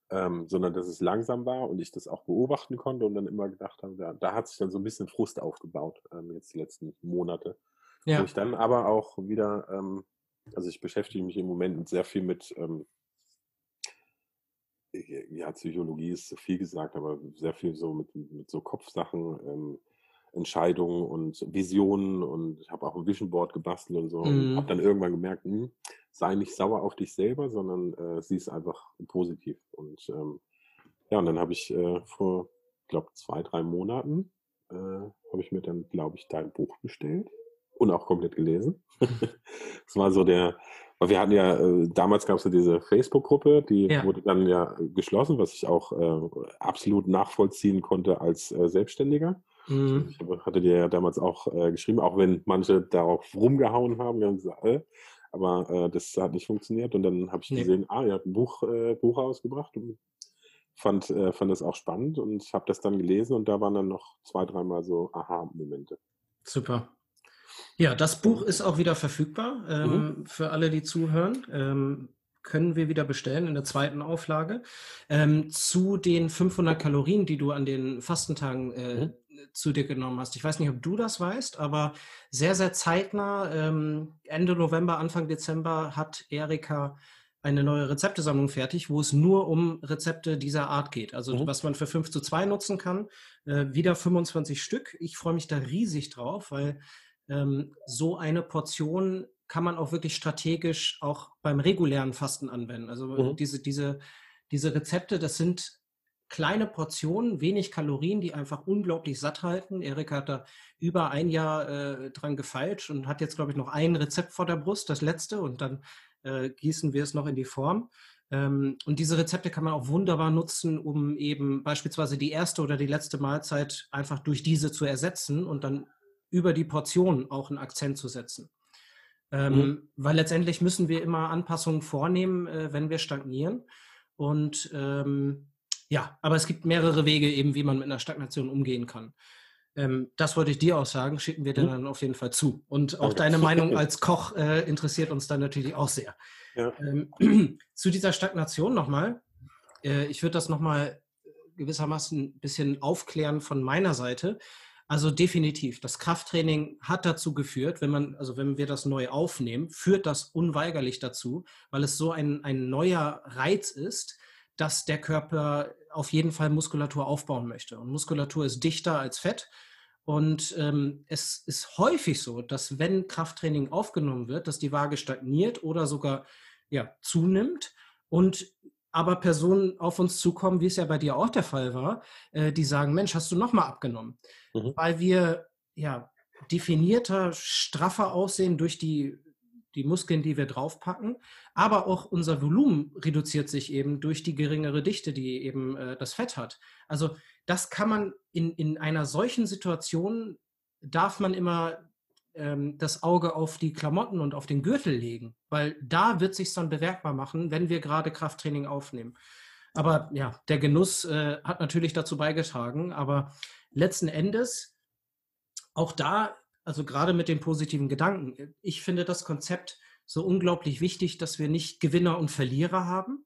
Ähm, sondern dass es langsam war und ich das auch beobachten konnte und dann immer gedacht habe, da, da hat sich dann so ein bisschen Frust aufgebaut, ähm, jetzt die letzten Monate. Ja. Wo ich dann aber auch wieder, ähm, also ich beschäftige mich im Moment sehr viel mit ähm, ja, Psychologie ist zu viel gesagt, aber sehr viel so mit, mit so Kopfsachen, ähm, Entscheidungen und Visionen und ich habe auch ein Vision Board gebastelt und so mhm. und habe dann irgendwann gemerkt, hm, sei nicht sauer auf dich selber, sondern äh, sieh es einfach positiv. Und ähm, ja, und dann habe ich äh, vor, glaube zwei, drei Monaten äh, habe ich mir dann, glaube ich, dein Buch bestellt und auch komplett gelesen. das war so der, weil wir hatten ja, äh, damals gab es ja diese Facebook-Gruppe, die ja. wurde dann ja geschlossen, was ich auch äh, absolut nachvollziehen konnte als äh, Selbstständiger. Mhm. Ich hatte dir ja damals auch äh, geschrieben, auch wenn manche darauf rumgehauen haben, wir haben gesagt, äh, aber äh, das hat nicht funktioniert. Und dann habe ich nee. gesehen, ah, ihr habt ein Buch, Buch ausgebracht und fand, fand das auch spannend und habe das dann gelesen und da waren dann noch zwei, dreimal so Aha-Momente. Super. Ja, das Buch ist auch wieder verfügbar ähm, mhm. für alle, die zuhören. Ähm, können wir wieder bestellen in der zweiten Auflage. Ähm, zu den 500 Kalorien, die du an den Fastentagen äh, mhm. Zu dir genommen hast. Ich weiß nicht, ob du das weißt, aber sehr, sehr zeitnah, ähm, Ende November, Anfang Dezember, hat Erika eine neue Rezeptesammlung fertig, wo es nur um Rezepte dieser Art geht. Also mhm. was man für 5 zu 2 nutzen kann. Äh, wieder 25 Stück. Ich freue mich da riesig drauf, weil ähm, so eine Portion kann man auch wirklich strategisch auch beim regulären Fasten anwenden. Also mhm. diese, diese, diese Rezepte, das sind kleine Portionen, wenig Kalorien, die einfach unglaublich satt halten. Erik hat da über ein Jahr äh, dran gefeilt und hat jetzt, glaube ich, noch ein Rezept vor der Brust, das letzte, und dann äh, gießen wir es noch in die Form. Ähm, und diese Rezepte kann man auch wunderbar nutzen, um eben beispielsweise die erste oder die letzte Mahlzeit einfach durch diese zu ersetzen und dann über die Portion auch einen Akzent zu setzen. Ähm, mhm. Weil letztendlich müssen wir immer Anpassungen vornehmen, äh, wenn wir stagnieren. Und ähm, ja, aber es gibt mehrere Wege eben, wie man mit einer Stagnation umgehen kann. Ähm, das wollte ich dir auch sagen, schicken wir dir mhm. dann auf jeden Fall zu. Und auch okay. deine Meinung als Koch äh, interessiert uns dann natürlich auch sehr. Ja. Ähm, zu dieser Stagnation nochmal. Äh, ich würde das nochmal gewissermaßen ein bisschen aufklären von meiner Seite. Also definitiv. Das Krafttraining hat dazu geführt, wenn man, also wenn wir das neu aufnehmen, führt das unweigerlich dazu, weil es so ein, ein neuer Reiz ist, dass der Körper auf jeden Fall Muskulatur aufbauen möchte. Und Muskulatur ist dichter als Fett. Und ähm, es ist häufig so, dass wenn Krafttraining aufgenommen wird, dass die Waage stagniert oder sogar ja, zunimmt. Und aber Personen auf uns zukommen, wie es ja bei dir auch der Fall war, äh, die sagen, Mensch, hast du nochmal abgenommen? Mhm. Weil wir ja definierter, straffer aussehen durch die, die Muskeln, die wir draufpacken, aber auch unser Volumen reduziert sich eben durch die geringere Dichte, die eben äh, das Fett hat. Also das kann man in, in einer solchen Situation, darf man immer ähm, das Auge auf die Klamotten und auf den Gürtel legen, weil da wird sich dann bewerkbar machen, wenn wir gerade Krafttraining aufnehmen. Aber ja, der Genuss äh, hat natürlich dazu beigetragen, aber letzten Endes auch da, also gerade mit den positiven Gedanken, ich finde das Konzept so unglaublich wichtig, dass wir nicht Gewinner und Verlierer haben,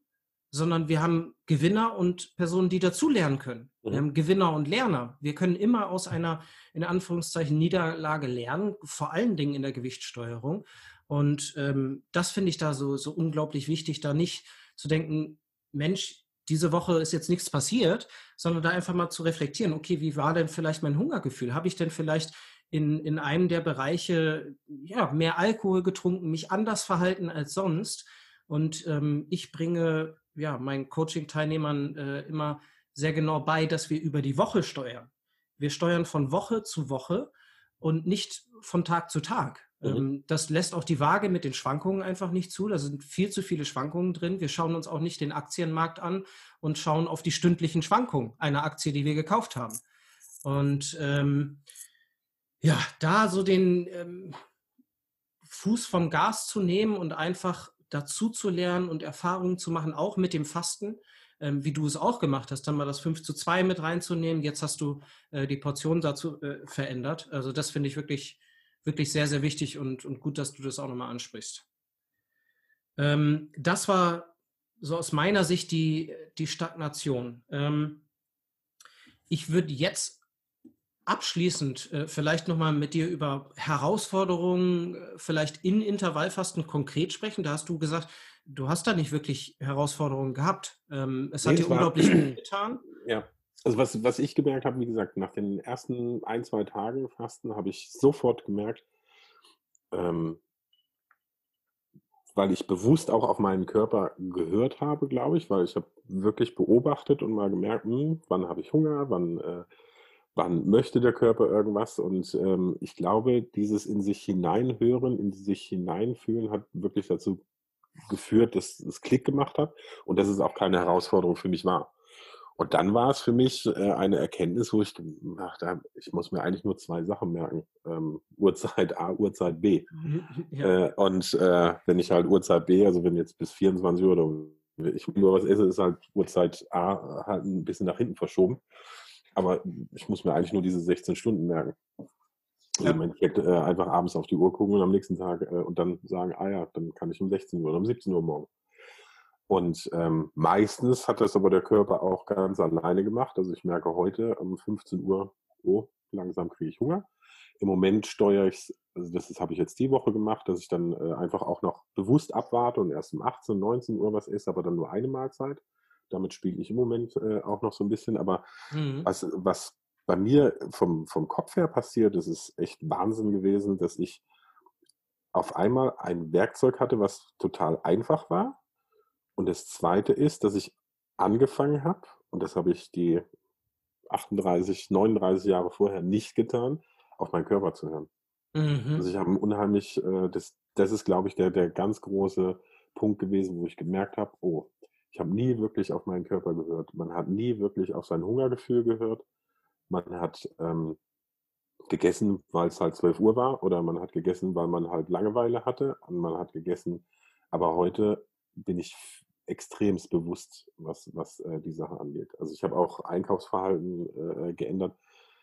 sondern wir haben Gewinner und Personen, die dazulernen können. Mhm. Wir haben Gewinner und Lerner. Wir können immer aus einer, in Anführungszeichen, Niederlage lernen, vor allen Dingen in der Gewichtssteuerung. Und ähm, das finde ich da so, so unglaublich wichtig, da nicht zu denken, Mensch, diese Woche ist jetzt nichts passiert, sondern da einfach mal zu reflektieren, okay, wie war denn vielleicht mein Hungergefühl? Habe ich denn vielleicht in, in einem der Bereiche ja, mehr Alkohol getrunken, mich anders verhalten als sonst? Und ähm, ich bringe ja, meinen Coaching-Teilnehmern äh, immer sehr genau bei, dass wir über die Woche steuern. Wir steuern von Woche zu Woche und nicht von Tag zu Tag. Mhm. Ähm, das lässt auch die Waage mit den Schwankungen einfach nicht zu. Da sind viel zu viele Schwankungen drin. Wir schauen uns auch nicht den Aktienmarkt an und schauen auf die stündlichen Schwankungen einer Aktie, die wir gekauft haben. Und ähm, ja, da so den ähm, Fuß vom Gas zu nehmen und einfach dazu zu lernen und Erfahrungen zu machen, auch mit dem Fasten, ähm, wie du es auch gemacht hast, dann mal das 5 zu 2 mit reinzunehmen. Jetzt hast du äh, die Portion dazu äh, verändert. Also das finde ich wirklich, wirklich sehr, sehr wichtig und, und gut, dass du das auch nochmal ansprichst. Ähm, das war so aus meiner Sicht die, die Stagnation. Ähm, ich würde jetzt abschließend äh, vielleicht nochmal mit dir über Herausforderungen, äh, vielleicht in Intervallfasten konkret sprechen. Da hast du gesagt, du hast da nicht wirklich Herausforderungen gehabt. Ähm, es hat nee, dir unglaublich gut getan. Ja, also was, was ich gemerkt habe, wie gesagt, nach den ersten ein, zwei Tagen Fasten habe ich sofort gemerkt, ähm, weil ich bewusst auch auf meinen Körper gehört habe, glaube ich, weil ich habe wirklich beobachtet und mal gemerkt, hm, wann habe ich Hunger, wann äh, wann möchte der Körper irgendwas? Und ähm, ich glaube, dieses in sich hineinhören, in sich hineinfühlen, hat wirklich dazu geführt, dass es Klick gemacht hat und dass es auch keine Herausforderung für mich war. Und dann war es für mich äh, eine Erkenntnis, wo ich dachte, ich muss mir eigentlich nur zwei Sachen merken. Ähm, Uhrzeit A, Uhrzeit B. Ja. Äh, und äh, wenn ich halt Uhrzeit B, also wenn jetzt bis 24 Uhr oder ich nur was esse, ist halt Uhrzeit A halt ein bisschen nach hinten verschoben. Aber ich muss mir eigentlich nur diese 16 Stunden merken. Also ja. im Endeffekt äh, einfach abends auf die Uhr gucken und am nächsten Tag äh, und dann sagen, ah ja, dann kann ich um 16 Uhr oder um 17 Uhr morgen. Und ähm, meistens hat das aber der Körper auch ganz alleine gemacht. Also ich merke heute um 15 Uhr, oh, langsam kriege ich Hunger. Im Moment steuere ich, also das, das habe ich jetzt die Woche gemacht, dass ich dann äh, einfach auch noch bewusst abwarte und erst um 18, 19 Uhr was esse, aber dann nur eine Mahlzeit. Damit spiele ich im Moment äh, auch noch so ein bisschen. Aber mhm. was, was bei mir vom, vom Kopf her passiert, das ist echt Wahnsinn gewesen, dass ich auf einmal ein Werkzeug hatte, was total einfach war. Und das Zweite ist, dass ich angefangen habe, und das habe ich die 38, 39 Jahre vorher nicht getan, auf meinen Körper zu hören. Mhm. Also ich habe unheimlich, äh, das, das ist, glaube ich, der, der ganz große Punkt gewesen, wo ich gemerkt habe, oh, ich habe nie wirklich auf meinen Körper gehört. Man hat nie wirklich auf sein Hungergefühl gehört. Man hat ähm, gegessen, weil es halt 12 Uhr war oder man hat gegessen, weil man halt Langeweile hatte und man hat gegessen. Aber heute bin ich extremst bewusst, was, was äh, die Sache angeht. Also ich habe auch Einkaufsverhalten äh, geändert.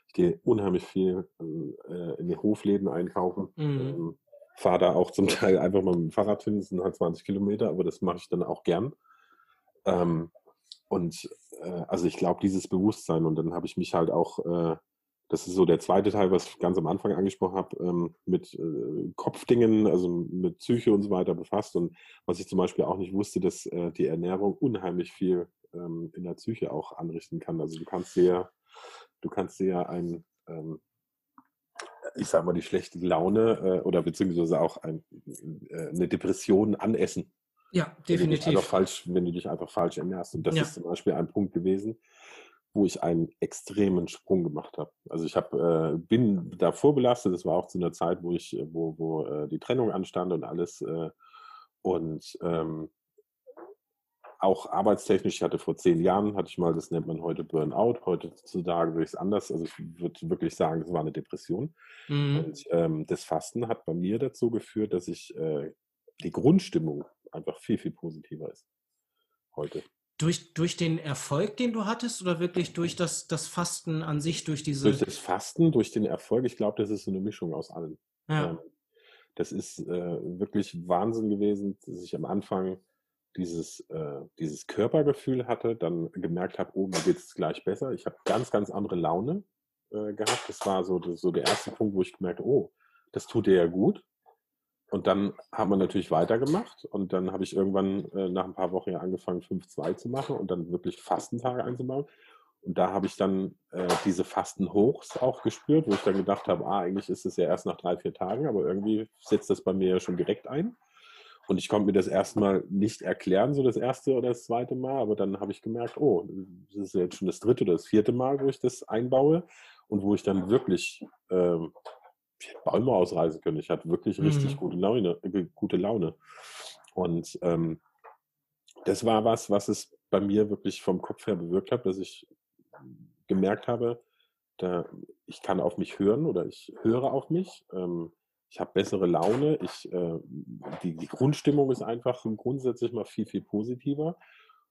Ich gehe unheimlich viel äh, in die Hofläden einkaufen. Mhm. Ähm, Fahre da auch zum Teil einfach mal mit dem Fahrrad hin, das sind halt 20 Kilometer, aber das mache ich dann auch gern. Ähm, und äh, also ich glaube, dieses Bewusstsein und dann habe ich mich halt auch, äh, das ist so der zweite Teil, was ich ganz am Anfang angesprochen habe, ähm, mit äh, Kopfdingen, also mit Psyche und so weiter befasst. Und was ich zum Beispiel auch nicht wusste, dass äh, die Ernährung unheimlich viel ähm, in der Psyche auch anrichten kann. Also du kannst dir, du kannst dir ein ähm, ich sag mal, die schlechte Laune äh, oder beziehungsweise auch ein, äh, eine Depression anessen. Ja, definitiv. Wenn du, falsch, wenn du dich einfach falsch ernährst. Und das ja. ist zum Beispiel ein Punkt gewesen, wo ich einen extremen Sprung gemacht habe. Also ich hab, äh, bin da vorbelastet. Das war auch zu einer Zeit, wo ich, wo, wo äh, die Trennung anstand und alles. Äh, und ähm, auch arbeitstechnisch, ich hatte vor zehn Jahren, hatte ich mal, das nennt man heute Burnout, heutzutage würde ich es anders, also ich würde wirklich sagen, das war eine Depression. Mhm. Und ähm, das Fasten hat bei mir dazu geführt, dass ich äh, die Grundstimmung einfach viel, viel positiver ist heute. Durch, durch den Erfolg, den du hattest, oder wirklich durch das, das Fasten an sich, durch diese. Durch das Fasten, durch den Erfolg, ich glaube, das ist so eine Mischung aus allem. Ja. Ähm, das ist äh, wirklich Wahnsinn gewesen, dass ich am Anfang dieses, äh, dieses Körpergefühl hatte, dann gemerkt habe, oh, mir geht es gleich besser. Ich habe ganz, ganz andere Laune äh, gehabt. Das war so, das, so der erste Punkt, wo ich gemerkt habe, oh, das tut dir ja gut. Und dann hat man natürlich weitergemacht und dann habe ich irgendwann äh, nach ein paar Wochen ja angefangen, 5-2 zu machen und dann wirklich Fastentage einzubauen. Und da habe ich dann äh, diese Fastenhochs auch gespürt, wo ich dann gedacht habe, ah, eigentlich ist es ja erst nach drei, vier Tagen, aber irgendwie setzt das bei mir ja schon direkt ein. Und ich konnte mir das erstmal nicht erklären, so das erste oder das zweite Mal, aber dann habe ich gemerkt, oh, das ist jetzt schon das dritte oder das vierte Mal, wo ich das einbaue und wo ich dann wirklich ähm, Bäume ausreißen können. Ich hatte wirklich richtig mhm. gute, Laune, äh, gute Laune. Und ähm, das war was, was es bei mir wirklich vom Kopf her bewirkt hat, dass ich gemerkt habe, da, ich kann auf mich hören oder ich höre auf mich. Ähm, ich habe bessere Laune. Ich, äh, die, die Grundstimmung ist einfach grundsätzlich mal viel, viel positiver.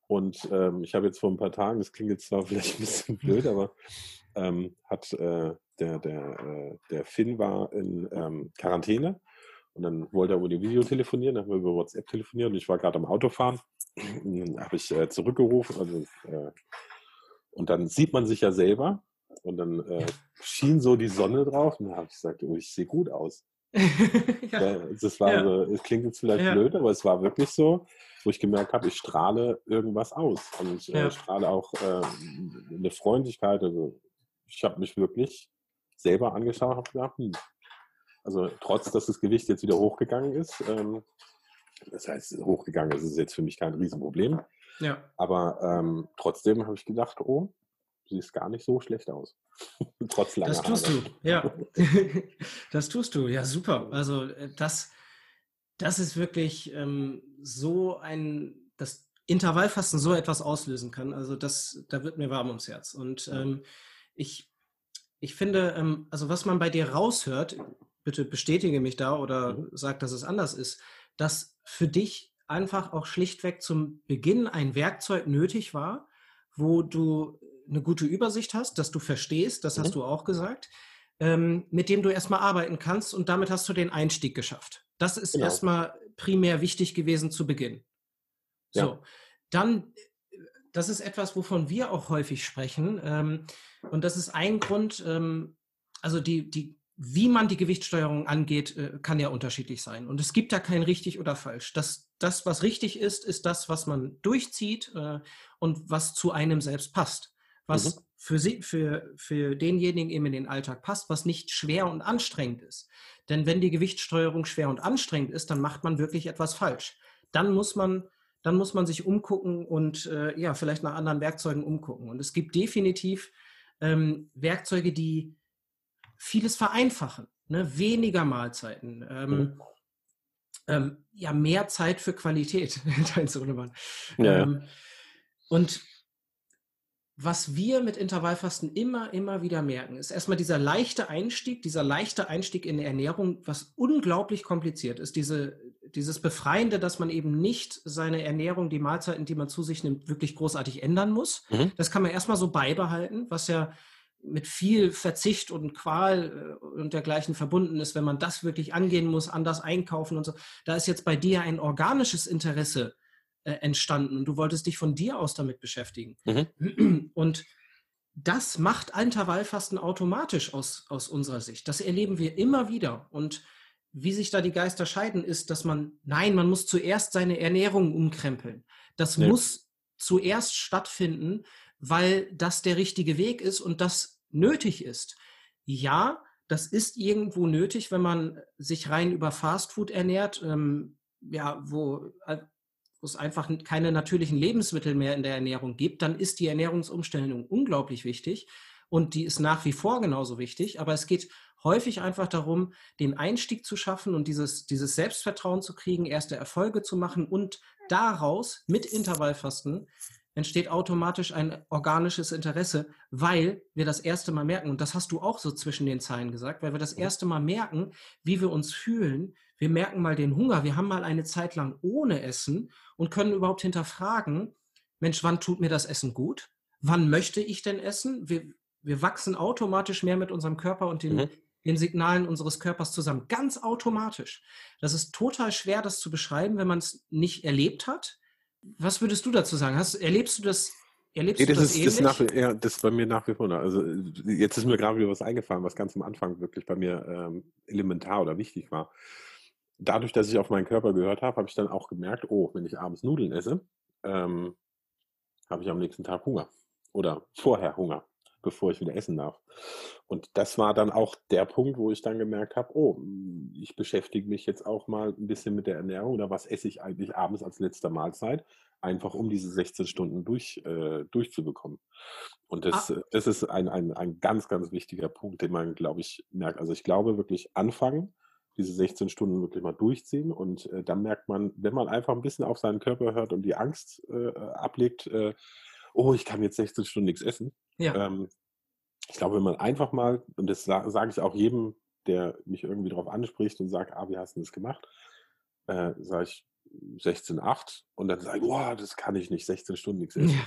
Und ähm, ich habe jetzt vor ein paar Tagen, das klingt jetzt zwar vielleicht ein bisschen blöd, aber ähm, hat äh, der, der, äh, der Finn war in ähm, Quarantäne und dann wollte er über die Video telefonieren, dann haben wir über WhatsApp telefoniert und ich war gerade am Autofahren. Dann habe ich äh, zurückgerufen. Also, äh, und dann sieht man sich ja selber und dann äh, schien so die Sonne drauf und dann habe ich gesagt, oh, ich sehe gut aus. ja. Das war ja. so, es klingt jetzt vielleicht ja. blöd, aber es war wirklich so, wo ich gemerkt habe, ich strahle irgendwas aus. Und ich äh, strahle auch äh, eine Freundlichkeit. Also ich habe mich wirklich selber angeschaut und habe gedacht, hm. also trotz, dass das Gewicht jetzt wieder hochgegangen ist, ähm, das heißt, hochgegangen ist, ist jetzt für mich kein Riesenproblem. Ja. Aber ähm, trotzdem habe ich gedacht, oh, du siehst gar nicht so schlecht aus. Trotz langer Das tust Haare. du, ja. das tust du, ja, super. Also äh, das, das ist wirklich ähm, so ein, das Intervallfasten so etwas auslösen kann. Also das, da wird mir warm ums Herz. Und ähm, ich, ich finde, ähm, also was man bei dir raushört, bitte bestätige mich da oder mhm. sag, dass es anders ist, dass für dich einfach auch schlichtweg zum Beginn ein Werkzeug nötig war, wo du eine gute Übersicht hast, dass du verstehst, das mhm. hast du auch gesagt, ähm, mit dem du erstmal arbeiten kannst und damit hast du den Einstieg geschafft. Das ist genau. erstmal primär wichtig gewesen zu Beginn. So, ja. dann, das ist etwas, wovon wir auch häufig sprechen. Ähm, und das ist ein Grund, ähm, also die, die, wie man die Gewichtssteuerung angeht, äh, kann ja unterschiedlich sein. Und es gibt da kein richtig oder falsch. Das, das was richtig ist, ist das, was man durchzieht äh, und was zu einem selbst passt was mhm. Für, sie, für, für denjenigen eben in den Alltag passt, was nicht schwer und anstrengend ist. Denn wenn die Gewichtssteuerung schwer und anstrengend ist, dann macht man wirklich etwas falsch. Dann muss man, dann muss man sich umgucken und äh, ja, vielleicht nach anderen Werkzeugen umgucken. Und es gibt definitiv ähm, Werkzeuge, die vieles vereinfachen. Ne? Weniger Mahlzeiten. Ähm, mhm. ähm, ja, mehr Zeit für Qualität, dein Sohnemann. Ja, ähm, und was wir mit Intervallfasten immer, immer wieder merken, ist erstmal dieser leichte Einstieg, dieser leichte Einstieg in die Ernährung, was unglaublich kompliziert ist. Diese, dieses Befreiende, dass man eben nicht seine Ernährung, die Mahlzeiten, die man zu sich nimmt, wirklich großartig ändern muss. Mhm. Das kann man erstmal so beibehalten, was ja mit viel Verzicht und Qual äh, und dergleichen verbunden ist, wenn man das wirklich angehen muss, anders einkaufen und so. Da ist jetzt bei dir ein organisches Interesse äh, entstanden und du wolltest dich von dir aus damit beschäftigen. Mhm. Und das macht Intervallfasten automatisch aus, aus unserer Sicht. Das erleben wir immer wieder. Und wie sich da die Geister scheiden, ist, dass man, nein, man muss zuerst seine Ernährung umkrempeln. Das ja. muss zuerst stattfinden, weil das der richtige Weg ist und das nötig ist. Ja, das ist irgendwo nötig, wenn man sich rein über Fastfood ernährt, ähm, ja, wo äh, wo es einfach keine natürlichen Lebensmittel mehr in der Ernährung gibt, dann ist die Ernährungsumstellung unglaublich wichtig und die ist nach wie vor genauso wichtig. Aber es geht häufig einfach darum, den Einstieg zu schaffen und dieses, dieses Selbstvertrauen zu kriegen, erste Erfolge zu machen und daraus mit Intervallfasten entsteht automatisch ein organisches Interesse, weil wir das erste Mal merken, und das hast du auch so zwischen den Zeilen gesagt, weil wir das erste Mal merken, wie wir uns fühlen. Wir merken mal den Hunger. Wir haben mal eine Zeit lang ohne Essen und können überhaupt hinterfragen, Mensch, wann tut mir das Essen gut? Wann möchte ich denn essen? Wir, wir wachsen automatisch mehr mit unserem Körper und den, mhm. den Signalen unseres Körpers zusammen. Ganz automatisch. Das ist total schwer, das zu beschreiben, wenn man es nicht erlebt hat. Was würdest du dazu sagen? Hast, erlebst du das Erlebst nee, das du das, ist, das, nach, ja, das ist bei mir nach wie vor. Also jetzt ist mir gerade wieder was eingefallen, was ganz am Anfang wirklich bei mir ähm, elementar oder wichtig war dadurch, dass ich auf meinen Körper gehört habe, habe ich dann auch gemerkt, oh, wenn ich abends Nudeln esse, ähm, habe ich am nächsten Tag Hunger oder vorher Hunger, bevor ich wieder essen darf. Und das war dann auch der Punkt, wo ich dann gemerkt habe, oh, ich beschäftige mich jetzt auch mal ein bisschen mit der Ernährung oder was esse ich eigentlich abends als letzte Mahlzeit, einfach um diese 16 Stunden durch, äh, durchzubekommen. Und das, ah. das ist ein, ein, ein ganz, ganz wichtiger Punkt, den man, glaube ich, merkt. Also ich glaube wirklich anfangen, diese 16 Stunden wirklich mal durchziehen. Und äh, dann merkt man, wenn man einfach ein bisschen auf seinen Körper hört und die Angst äh, ablegt, äh, oh, ich kann jetzt 16 Stunden nichts essen. Ja. Ähm, ich glaube, wenn man einfach mal, und das sa sage ich auch jedem, der mich irgendwie darauf anspricht und sagt, ah, wie hast du das gemacht? Äh, sage ich, 16,8 und dann sage ich, boah, das kann ich nicht, 16 Stunden nichts essen. Ja.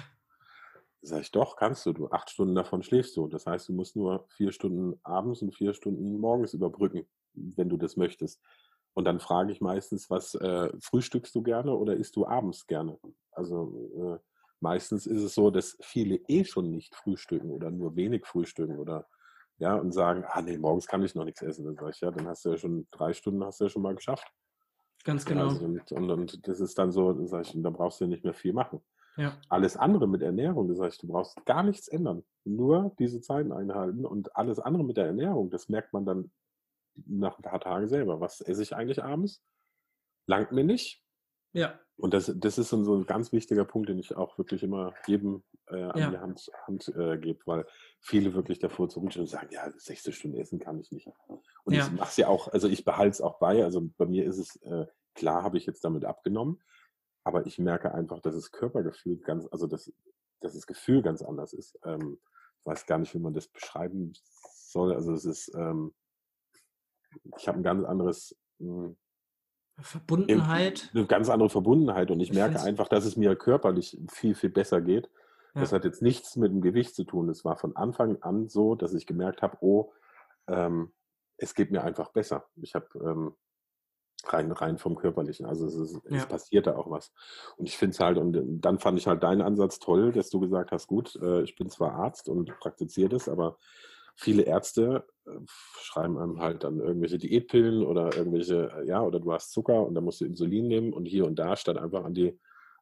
Sag ich, doch, kannst du. Du acht Stunden davon schläfst du. Das heißt, du musst nur vier Stunden abends und vier Stunden morgens überbrücken, wenn du das möchtest. Und dann frage ich meistens, was äh, frühstückst du gerne oder isst du abends gerne? Also äh, meistens ist es so, dass viele eh schon nicht frühstücken oder nur wenig frühstücken oder ja und sagen, ah nee, morgens kann ich noch nichts essen. Dann sage ich, ja, dann hast du ja schon drei Stunden hast du ja schon mal geschafft. Ganz genau. Also, und, und, und, das ist dann so, dann sag ich, da brauchst du ja nicht mehr viel machen. Ja. Alles andere mit Ernährung, das heißt, du brauchst gar nichts ändern. Nur diese Zeiten einhalten und alles andere mit der Ernährung, das merkt man dann nach ein paar Tagen selber. Was esse ich eigentlich abends? Langt mir nicht. Ja. Und das, das ist so ein ganz wichtiger Punkt, den ich auch wirklich immer jedem äh, an Ja. die Hand, Hand äh, gebe, weil viele wirklich davor zurückstehen und sagen, ja, 60 Stunden essen kann ich nicht. Und Ja. ich mache es ja auch, also ich behalte es auch bei. Also bei mir ist es, äh, klar habe ich jetzt damit abgenommen, aber ich merke einfach, dass das Körpergefühl ganz, also dass, dass das Gefühl ganz anders ist. Ähm, ich weiß gar nicht, wie man das beschreiben soll. Also es ist, ähm, ich habe ein ganz anderes, mh, Verbundenheit. eine ganz andere Verbundenheit und ich Ich merke einfach, dass es mir körperlich viel, viel besser geht. Das Ja. hat jetzt nichts mit dem Gewicht zu tun. Es war von Anfang an so, dass ich gemerkt habe, oh, ähm, es geht mir einfach besser. Ich habe ähm, rein, rein vom Körperlichen. Also es, ist, es Ja. passiert da auch was. Und ich finde es halt, und dann fand ich halt deinen Ansatz toll, dass du gesagt hast, gut, äh, ich bin zwar Arzt und praktiziere das, aber viele Ärzte äh, schreiben einem halt dann irgendwelche Diätpillen oder irgendwelche, äh, ja, oder du hast Zucker und dann musst du Insulin nehmen und hier und da, statt einfach an die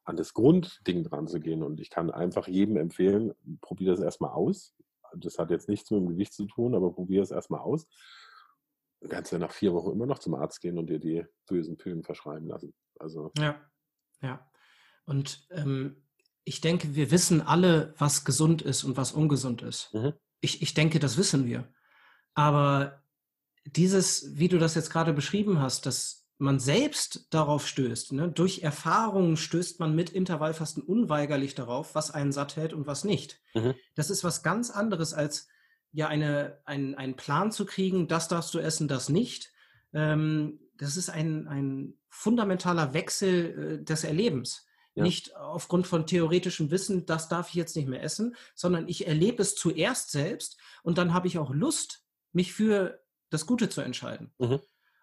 an das Grundding dran zu gehen. Und ich kann einfach jedem empfehlen, probier das erstmal aus. Das hat jetzt nichts mit dem Gewicht zu tun, aber probier es erstmal aus. Du kannst ja nach vier Wochen immer noch zum Arzt gehen und dir die bösen Pillen verschreiben lassen. Also, Ja, ja. Und ähm, ich denke, wir wissen alle, was gesund ist und was ungesund ist. Mhm. Ich, ich denke, das wissen wir. Aber dieses, wie du das jetzt gerade beschrieben hast, dass man selbst darauf stößt, ne? durch Erfahrungen stößt man mit Intervallfasten unweigerlich darauf, was einen satt hält und was nicht. Mhm. Das ist was ganz anderes als ja eine, ein, einen Plan zu kriegen, das darfst du essen, das nicht. Ähm, das ist ein, ein fundamentaler Wechsel äh, des Erlebens. Ja. Nicht aufgrund von theoretischem Wissen, das darf ich jetzt nicht mehr essen, sondern ich erlebe es zuerst selbst und dann habe ich auch Lust, mich für das Gute zu entscheiden. Mhm.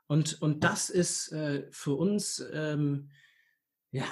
Und, und das ist äh, für uns, ähm, ja,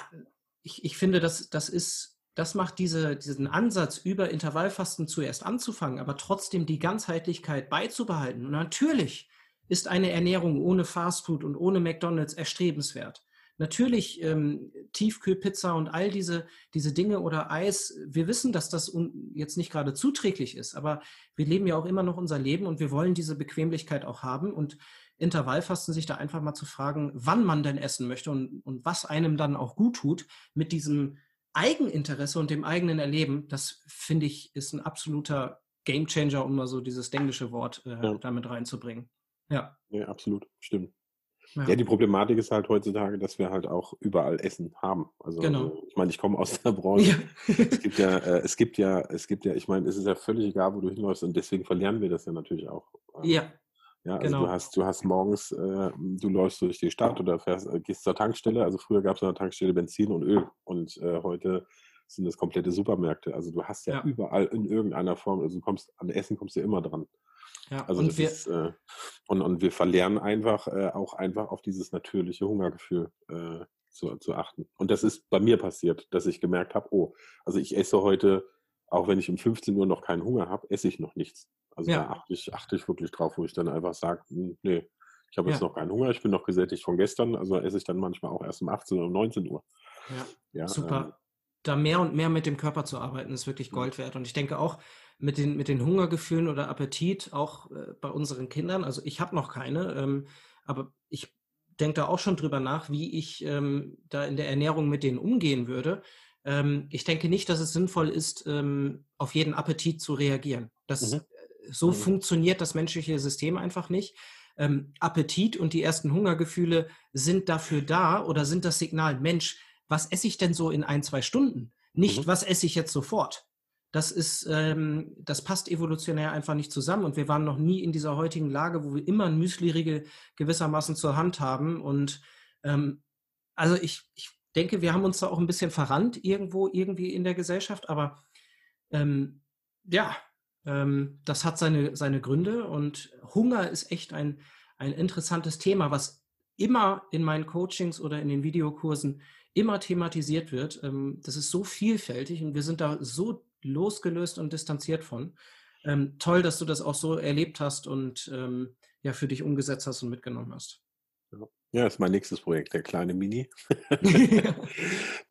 ich, ich finde, das, das ist, das macht diese, diesen Ansatz, über Intervallfasten zuerst anzufangen, aber trotzdem die Ganzheitlichkeit beizubehalten. Und natürlich ist eine Ernährung ohne Fastfood und ohne McDonalds erstrebenswert. Natürlich ähm, Tiefkühlpizza und all diese, diese Dinge oder Eis, wir wissen, dass das jetzt nicht gerade zuträglich ist, aber wir leben ja auch immer noch unser Leben und wir wollen diese Bequemlichkeit auch haben und Intervallfasten sich da einfach mal zu fragen, wann man denn essen möchte und, und was einem dann auch gut tut, mit diesem Eigeninteresse und dem eigenen Erleben, das finde ich, ist ein absoluter Gamechanger, um mal so dieses englische Wort äh, Ja. damit reinzubringen. Ja. ja, absolut, stimmt. Ja, Ja, die Problematik ist halt heutzutage, dass wir halt auch überall Essen haben. Also Genau. äh, ich meine, ich komme aus der Branche. ja. Es gibt ja, äh, es gibt ja, es gibt ja, ich meine, es ist ja völlig egal, wo du hinläufst und deswegen verlernen wir das ja natürlich auch. Ähm, ja. Ja, also Genau. du hast, du hast morgens, äh, du läufst durch die Stadt oder fährst, äh, gehst zur Tankstelle. Also früher gab es an der Tankstelle Benzin und Öl und äh, heute sind das komplette Supermärkte. Also du hast ja, Ja. überall in irgendeiner Form, also du kommst an Essen kommst du immer dran. Ja. Also und das wir, ist, äh, und, und wir verlernen einfach äh, auch einfach auf dieses natürliche Hungergefühl äh, zu, zu achten. Und das ist bei mir passiert, dass ich gemerkt habe, oh, also ich esse heute, auch wenn ich um 15 Uhr noch keinen Hunger habe, esse ich noch nichts. Also Ja. da achte ich, achte ich wirklich drauf, wo ich dann einfach sage, hm, nee, ich habe jetzt Ja. noch keinen Hunger, ich bin noch gesättigt von gestern, also esse ich dann manchmal auch erst um 18 oder um 19 Uhr. ja. Ja, Super. ähm, da mehr und mehr mit dem Körper zu arbeiten, ist wirklich Mhm. Gold wert. Und ich denke auch mit den, mit den Hungergefühlen oder Appetit, auch äh, bei unseren Kindern, also ich habe noch keine, ähm, aber ich denke da auch schon drüber nach, wie ich ähm, da in der Ernährung mit denen umgehen würde. Ähm, ich denke nicht, dass es sinnvoll ist, ähm, auf jeden Appetit zu reagieren. Das, Mhm. äh, So Mhm. funktioniert das menschliche System einfach nicht. Ähm, Appetit und die ersten Hungergefühle sind dafür da oder sind das Signal, Mensch, was esse ich denn so in ein, zwei Stunden? Nicht, Mhm. was esse ich jetzt sofort? Das ist, ähm, das passt evolutionär einfach nicht zusammen und wir waren noch nie in dieser heutigen Lage, wo wir immer ein Müsli-Riegel gewissermaßen zur Hand haben und ähm, also ich, ich denke, wir haben uns da auch ein bisschen verrannt irgendwo, irgendwie in der Gesellschaft, aber ähm, ja, ähm, das hat seine, seine Gründe und Hunger ist echt ein, ein interessantes Thema, was immer in meinen Coachings oder in den Videokursen immer thematisiert wird. Ähm, das ist so vielfältig und wir sind da so losgelöst und distanziert von. Ähm, toll, dass du das auch so erlebt hast und ähm, ja für dich umgesetzt hast und mitgenommen hast. Ja, das ist mein nächstes Projekt, der kleine Mini.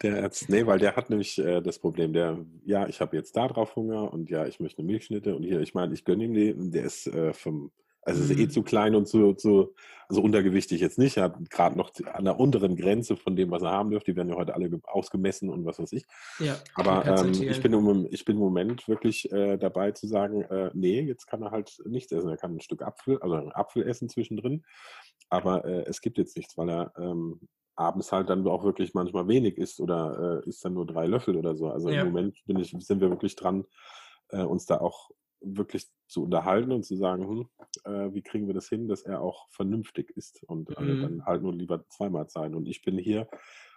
der Arzt, nee, weil der hat nämlich äh, das Problem, der, ja, ich habe jetzt da drauf Hunger und ja, ich möchte eine Milchschnitte und hier, ich meine, ich gönne ihm die, der ist äh, vom, also mhm. ist eh mhm. zu klein und zu, zu also untergewichtig jetzt nicht. Er hat gerade noch an der unteren Grenze von dem, was er haben dürfte. Die werden ja heute alle ausgemessen und was weiß ich. Ja, Aber ähm, ich, bin im, ich bin im Moment wirklich äh, dabei zu sagen, äh, nee, jetzt kann er halt nichts essen. Er kann ein Stück Apfel, also einen Apfel essen zwischendrin. Aber äh, es gibt jetzt nichts, weil er ähm, abends halt dann auch wirklich manchmal wenig isst oder äh, isst dann nur drei Löffel oder so. Also ja. im Moment ich, sind wir wirklich dran, äh, uns da auch wirklich zu unterhalten und zu sagen, hm, äh, wie kriegen wir das hin, dass er auch vernünftig ist und äh, mhm. dann halt nur lieber zweimal sein. Und ich bin hier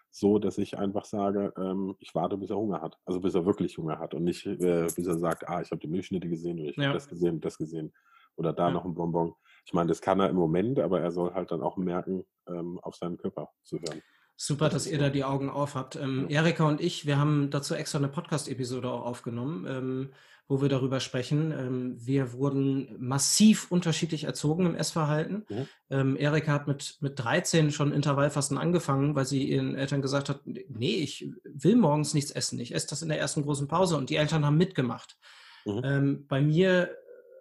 so, dass ich einfach sage, ähm, ich warte, bis er Hunger hat. Also bis er wirklich Hunger hat und nicht, äh, bis er sagt, ah, ich habe die Milchschnitte gesehen oder ich ja. habe das gesehen, das gesehen oder da ja. noch ein Bonbon. Ich meine, das kann er im Moment, aber er soll halt dann auch merken, ähm, auf seinen Körper zu hören. Super, dass ihr da die Augen auf habt. Ähm, Erika und ich, wir haben dazu extra eine Podcast-Episode auch aufgenommen, ähm, wo wir darüber sprechen. Ähm, wir wurden massiv unterschiedlich erzogen im Essverhalten. Mhm. Ähm, Erika hat mit, mit 13 schon Intervallfasten angefangen, weil sie ihren Eltern gesagt hat, nee, ich will morgens nichts essen. Ich esse das in der ersten großen Pause. Und die Eltern haben mitgemacht. Mhm. Ähm, bei mir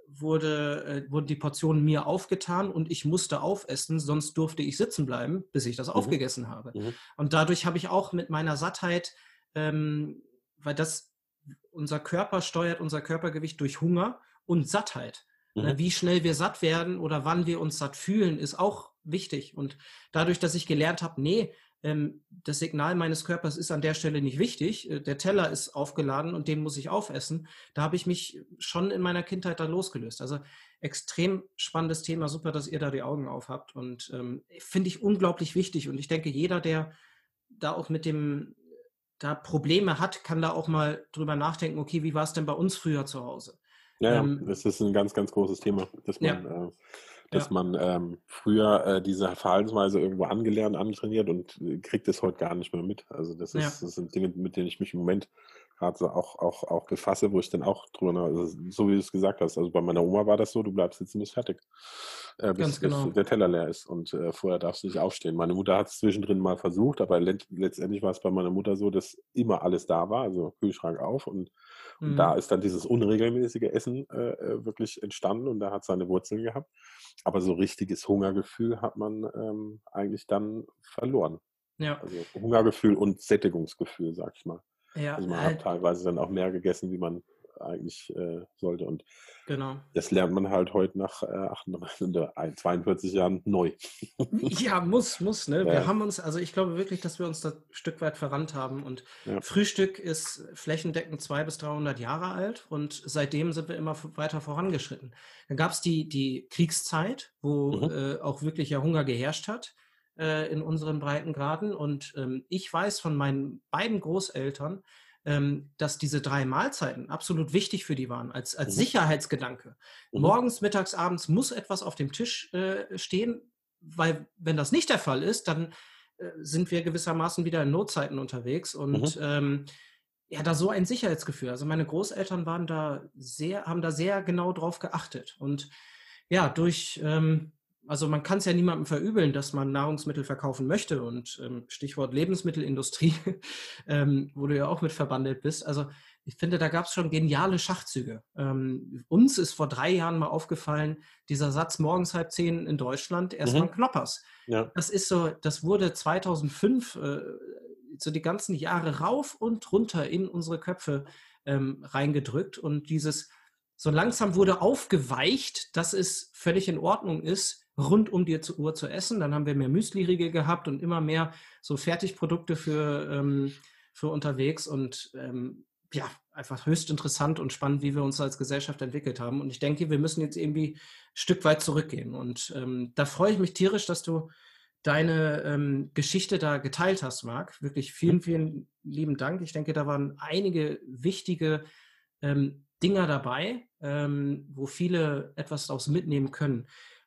wurde, äh, wurden die Portionen mir aufgetan und ich musste aufessen, sonst durfte ich sitzen bleiben, bis ich das mhm. aufgegessen habe. Mhm. Und dadurch habe ich auch mit meiner Sattheit, ähm, weil das unser Körper steuert unser Körpergewicht durch Hunger und Sattheit. Mhm. Wie schnell wir satt werden oder wann wir uns satt fühlen, ist auch wichtig. Und dadurch, dass ich gelernt habe, nee, ähm, das Signal meines Körpers ist an der Stelle nicht wichtig. Äh, der Teller ist aufgeladen und den muss ich aufessen. Da habe ich mich schon in meiner Kindheit dann losgelöst. Also extrem spannendes Thema. Super, dass ihr da die Augen auf habt. Und ähm, finde ich unglaublich wichtig. Und ich denke, jeder, der da auch mit dem da Probleme hat, kann da auch mal drüber nachdenken, okay, wie war es denn bei uns früher zu Hause? Ja, ähm, das ist ein ganz, ganz großes Thema, dass man ja. äh, dass ja. man ähm, früher äh, diese Verhaltensweise irgendwo angelernt, antrainiert und äh, kriegt es heute gar nicht mehr mit. Also das, ist, ja. das sind Dinge, mit denen ich mich im Moment gerade so auch, auch, auch befasse, wo ich dann auch drüber, also so wie du es gesagt hast, also bei meiner Oma war das so, du bleibst sitzen bis fertig, äh, bis, genau. bis, der Teller leer ist und äh, vorher darfst du nicht aufstehen. Meine Mutter hat es zwischendrin mal versucht, aber letztendlich war es bei meiner Mutter so, dass immer alles da war, also Kühlschrank auf und, mhm. und da ist dann dieses unregelmäßige Essen äh, äh, wirklich entstanden und da hat seine Wurzeln gehabt. Aber so richtiges Hungergefühl hat man ähm, eigentlich dann verloren. Ja. Also Hungergefühl und Sättigungsgefühl, sag ich mal. Ja, also man hat teilweise dann auch mehr gegessen, wie man eigentlich äh, sollte. Und genau. das lernt man halt heute nach äh, 38, 42 Jahren neu. ja, muss, muss. Ne? Ja. Wir haben uns, also ich glaube wirklich, dass wir uns da ein Stück weit verrannt haben. Und ja. Frühstück ist flächendeckend 200 bis 300 Jahre alt und seitdem sind wir immer weiter vorangeschritten. Dann gab es die, die Kriegszeit, wo mhm. äh, auch wirklich ja Hunger geherrscht hat äh, in unseren Breitengraden. Und ähm, ich weiß von meinen beiden Großeltern, ähm, dass diese drei Mahlzeiten absolut wichtig für die waren, als, als mhm. Sicherheitsgedanke. Mhm. Morgens, mittags, abends muss etwas auf dem Tisch äh, stehen, weil wenn das nicht der Fall ist, dann äh, sind wir gewissermaßen wieder in Notzeiten unterwegs und mhm. ähm, ja, da so ein Sicherheitsgefühl. Also meine Großeltern waren da sehr, haben da sehr genau drauf geachtet und ja, durch ähm, also man kann es ja niemandem verübeln, dass man Nahrungsmittel verkaufen möchte. Und ähm, Stichwort Lebensmittelindustrie, ähm, wo du ja auch mit verbandelt bist. Also ich finde, da gab es schon geniale Schachzüge. Ähm, uns ist vor drei Jahren mal aufgefallen, dieser Satz morgens halb zehn in Deutschland, erstmal mhm. Knoppers. Ja. Das ist so, das wurde 2005 äh, so die ganzen Jahre rauf und runter in unsere Köpfe ähm, reingedrückt. Und dieses so langsam wurde aufgeweicht, dass es völlig in Ordnung ist, rund um die Uhr zu essen. Dann haben wir mehr Müsli-Riegel gehabt und immer mehr so Fertigprodukte für, ähm, für unterwegs und ähm, ja, einfach höchst interessant und spannend, wie wir uns als Gesellschaft entwickelt haben. Und ich denke, wir müssen jetzt irgendwie ein Stück weit zurückgehen. Und ähm, da freue ich mich tierisch, dass du deine ähm, Geschichte da geteilt hast, Marc. Wirklich vielen, vielen lieben Dank. Ich denke, da waren einige wichtige ähm, Dinger dabei, ähm, wo viele etwas daraus mitnehmen können.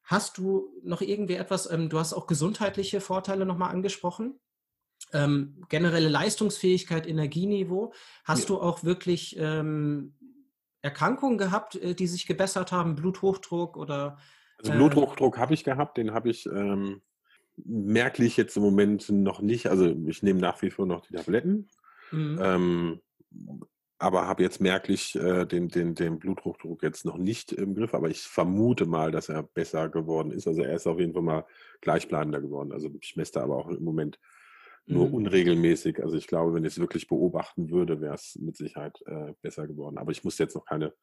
Hast du noch irgendwie etwas, ähm, du hast auch gesundheitliche Vorteile nochmal angesprochen, ähm, generelle Leistungsfähigkeit, Energieniveau. Hast ja. du auch wirklich ähm, Erkrankungen gehabt, äh, die sich gebessert haben, Bluthochdruck oder? Also Bluthochdruck habe ich gehabt, den habe ich ähm, merklich jetzt im Moment noch nicht. Also ich nehme nach wie vor noch die Tabletten. Mhm. Aber habe jetzt merklich äh, den, den, den Bluthochdruck jetzt noch nicht im Griff, aber ich vermute mal, dass er besser geworden ist. Also er ist auf jeden Fall mal gleichbleibender geworden. Also ich messe da aber auch im Moment nur mhm. unregelmäßig. Also ich glaube, wenn ich es wirklich beobachten würde, wäre es mit Sicherheit äh, besser geworden. Aber ich muss jetzt noch keine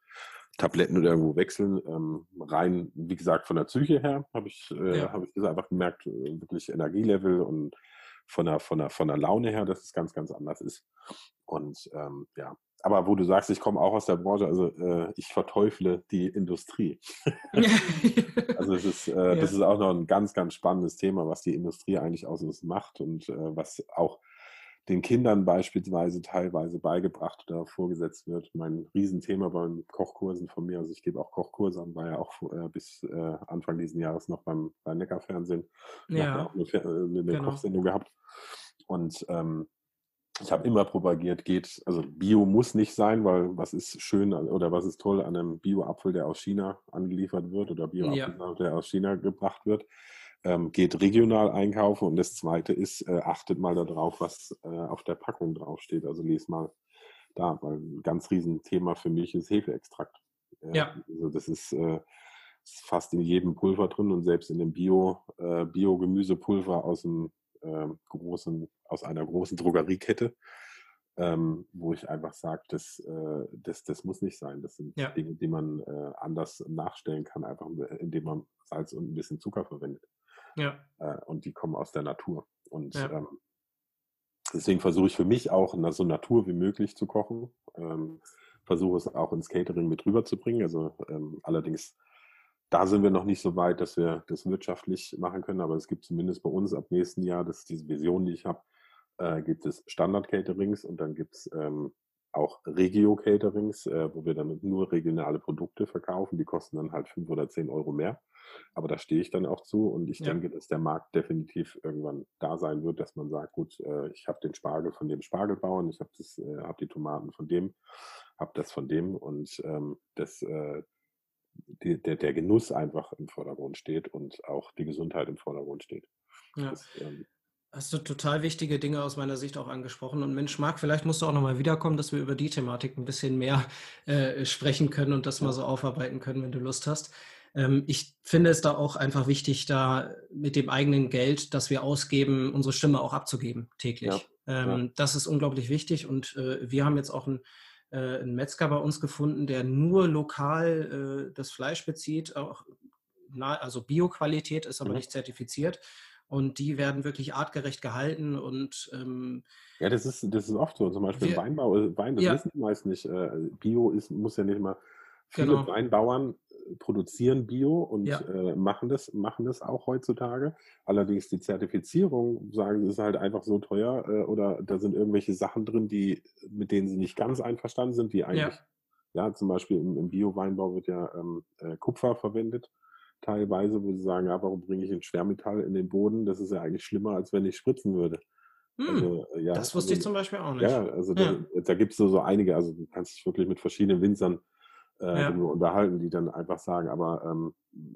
Tabletten oder irgendwo wechseln. Ähm, rein, wie gesagt, von der Psyche her habe ich, äh, ja. hab ich das einfach gemerkt, äh, wirklich Energielevel und von der, von, der, von der Laune her, dass es ganz, ganz anders ist. Und ähm, ja, aber wo du sagst, ich komme auch aus der Branche, also äh, ich verteufle die Industrie. also es ist, äh, ja. das ist auch noch ein ganz, ganz spannendes Thema, was die Industrie eigentlich aus uns macht und äh, was auch den Kindern beispielsweise teilweise beigebracht oder vorgesetzt wird. Mein Riesenthema beim Kochkursen von mir, also ich gebe auch Kochkurse an, war ja auch äh, bis äh, Anfang dieses Jahres noch beim, beim Neckar-Fernsehen. Ja. auch eine, äh, eine genau. Kochsendung gehabt. Und ähm, ich habe immer propagiert, geht, also Bio muss nicht sein, weil was ist schön oder was ist toll an einem Bio-Apfel, der aus China angeliefert wird oder Bio-Apfel, ja. der aus China gebracht wird. Ähm, geht regional einkaufen und das zweite ist, äh, achtet mal darauf, was äh, auf der Packung draufsteht. Also lese mal da, weil ein ganz riesen Thema für mich ist Hefeextrakt. Äh, ja. Also das ist, äh, ist, fast in jedem Pulver drin und selbst in dem Bio, äh, Bio-Gemüsepulver aus dem äh, großen, aus einer großen Drogeriekette, ähm, wo ich einfach sage, das, äh, das, das muss nicht sein. Das sind ja. Dinge, die man äh, anders nachstellen kann, einfach indem man Salz und ein bisschen Zucker verwendet. Ja. Äh, und die kommen aus der Natur. Und ja. ähm, deswegen versuche ich für mich auch so Natur wie möglich zu kochen. Ähm, versuche es auch ins Catering mit rüberzubringen. Also ähm, allerdings da sind wir noch nicht so weit, dass wir das wirtschaftlich machen können, aber es gibt zumindest bei uns ab nächsten Jahr, das ist diese Vision, die ich habe, äh, gibt es Standard-Caterings und dann gibt es ähm, auch Regio-Caterings, äh, wo wir dann nur regionale Produkte verkaufen. Die kosten dann halt fünf oder zehn Euro mehr. Aber da stehe ich dann auch zu und ich ja. denke, dass der Markt definitiv irgendwann da sein wird, dass man sagt, gut, äh, ich habe den Spargel von dem Spargelbauern, ich habe äh, hab die Tomaten von dem, habe das von dem und ähm, das, äh, die, der, der Genuss einfach im Vordergrund steht und auch die Gesundheit im Vordergrund steht. Ja. Das, ähm, Hast du total wichtige Dinge aus meiner Sicht auch angesprochen. Und Mensch, Marc, vielleicht musst du auch nochmal wiederkommen, dass wir über die Thematik ein bisschen mehr äh, sprechen können und das mal so aufarbeiten können, wenn du Lust hast. Ähm, ich finde es da auch einfach wichtig, da mit dem eigenen Geld, das wir ausgeben, unsere Stimme auch abzugeben täglich. Ja, ähm, ja. Das ist unglaublich wichtig. Und äh, wir haben jetzt auch ein äh, einen Metzger bei uns gefunden, der nur lokal äh, das Fleisch bezieht, auch na, also Bioqualität ist aber mhm. nicht zertifiziert. Und die werden wirklich artgerecht gehalten und ähm, ja, das ist, das ist oft so. Zum Beispiel wir, Weinbau, äh, Wein, das ja. wissen die meist nicht. Äh, Bio ist, muss ja nicht mal viele genau. Weinbauern produzieren Bio und ja. äh, machen, das, machen das auch heutzutage. Allerdings die Zertifizierung, sagen sie, ist halt einfach so teuer äh, oder da sind irgendwelche Sachen drin, die, mit denen sie nicht ganz einverstanden sind, die eigentlich, ja, ja zum Beispiel im, im Bio-Weinbau wird ja ähm, äh, Kupfer verwendet teilweise, wo sie sagen, ja, warum bringe ich ein Schwermetall in den Boden? Das ist ja eigentlich schlimmer, als wenn ich spritzen würde. Hm, also, ja, das wusste also, ich zum Beispiel auch nicht. Ja, also ja. da, da gibt es so, so einige, also du kannst dich wirklich mit verschiedenen Winzern äh, ja. unterhalten, die dann einfach sagen, aber ähm,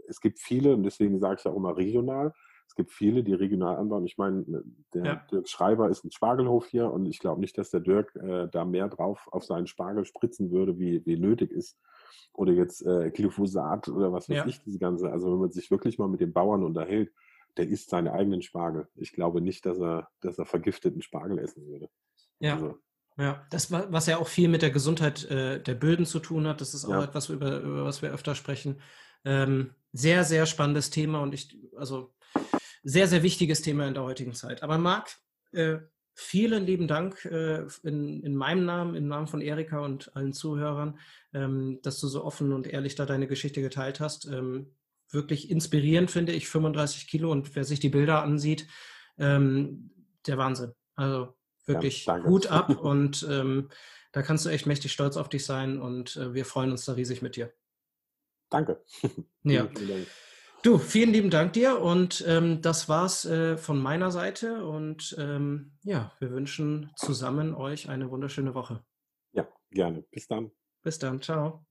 es gibt viele, und deswegen sage ich auch immer regional, es gibt viele, die regional anbauen. Ich meine, ne, der ja. Dirk Schreiber ist ein Spargelhof hier und ich glaube nicht, dass der Dirk äh, da mehr drauf auf seinen Spargel spritzen würde, wie, wie nötig ist. Oder jetzt äh, Glyphosat oder was weiß ja. ich, diese ganze. Also wenn man sich wirklich mal mit den Bauern unterhält, der isst seine eigenen Spargel. Ich glaube nicht, dass er, dass er vergifteten Spargel essen würde. Ja. Also, ja, das, was ja auch viel mit der Gesundheit äh, der Böden zu tun hat, das ist auch ja. etwas, über, über, was wir öfter sprechen. Ähm, sehr, sehr spannendes Thema und ich, also sehr, sehr wichtiges Thema in der heutigen Zeit. Aber Marc, äh, vielen lieben Dank äh, in, in meinem Namen, im Namen von Erika und allen Zuhörern, ähm, dass du so offen und ehrlich da deine Geschichte geteilt hast. Ähm, wirklich inspirierend, finde ich, 35 Kilo und wer sich die Bilder ansieht, ähm, der Wahnsinn. Also wirklich ja, Hut ab und ähm, da kannst du echt mächtig stolz auf dich sein und äh, wir freuen uns da riesig mit dir. Danke. Ja. Du, vielen lieben Dank dir und ähm, das war's äh, von meiner Seite und ähm, ja, wir wünschen zusammen euch eine wunderschöne Woche. Ja, gerne. Bis dann. Bis dann. Ciao.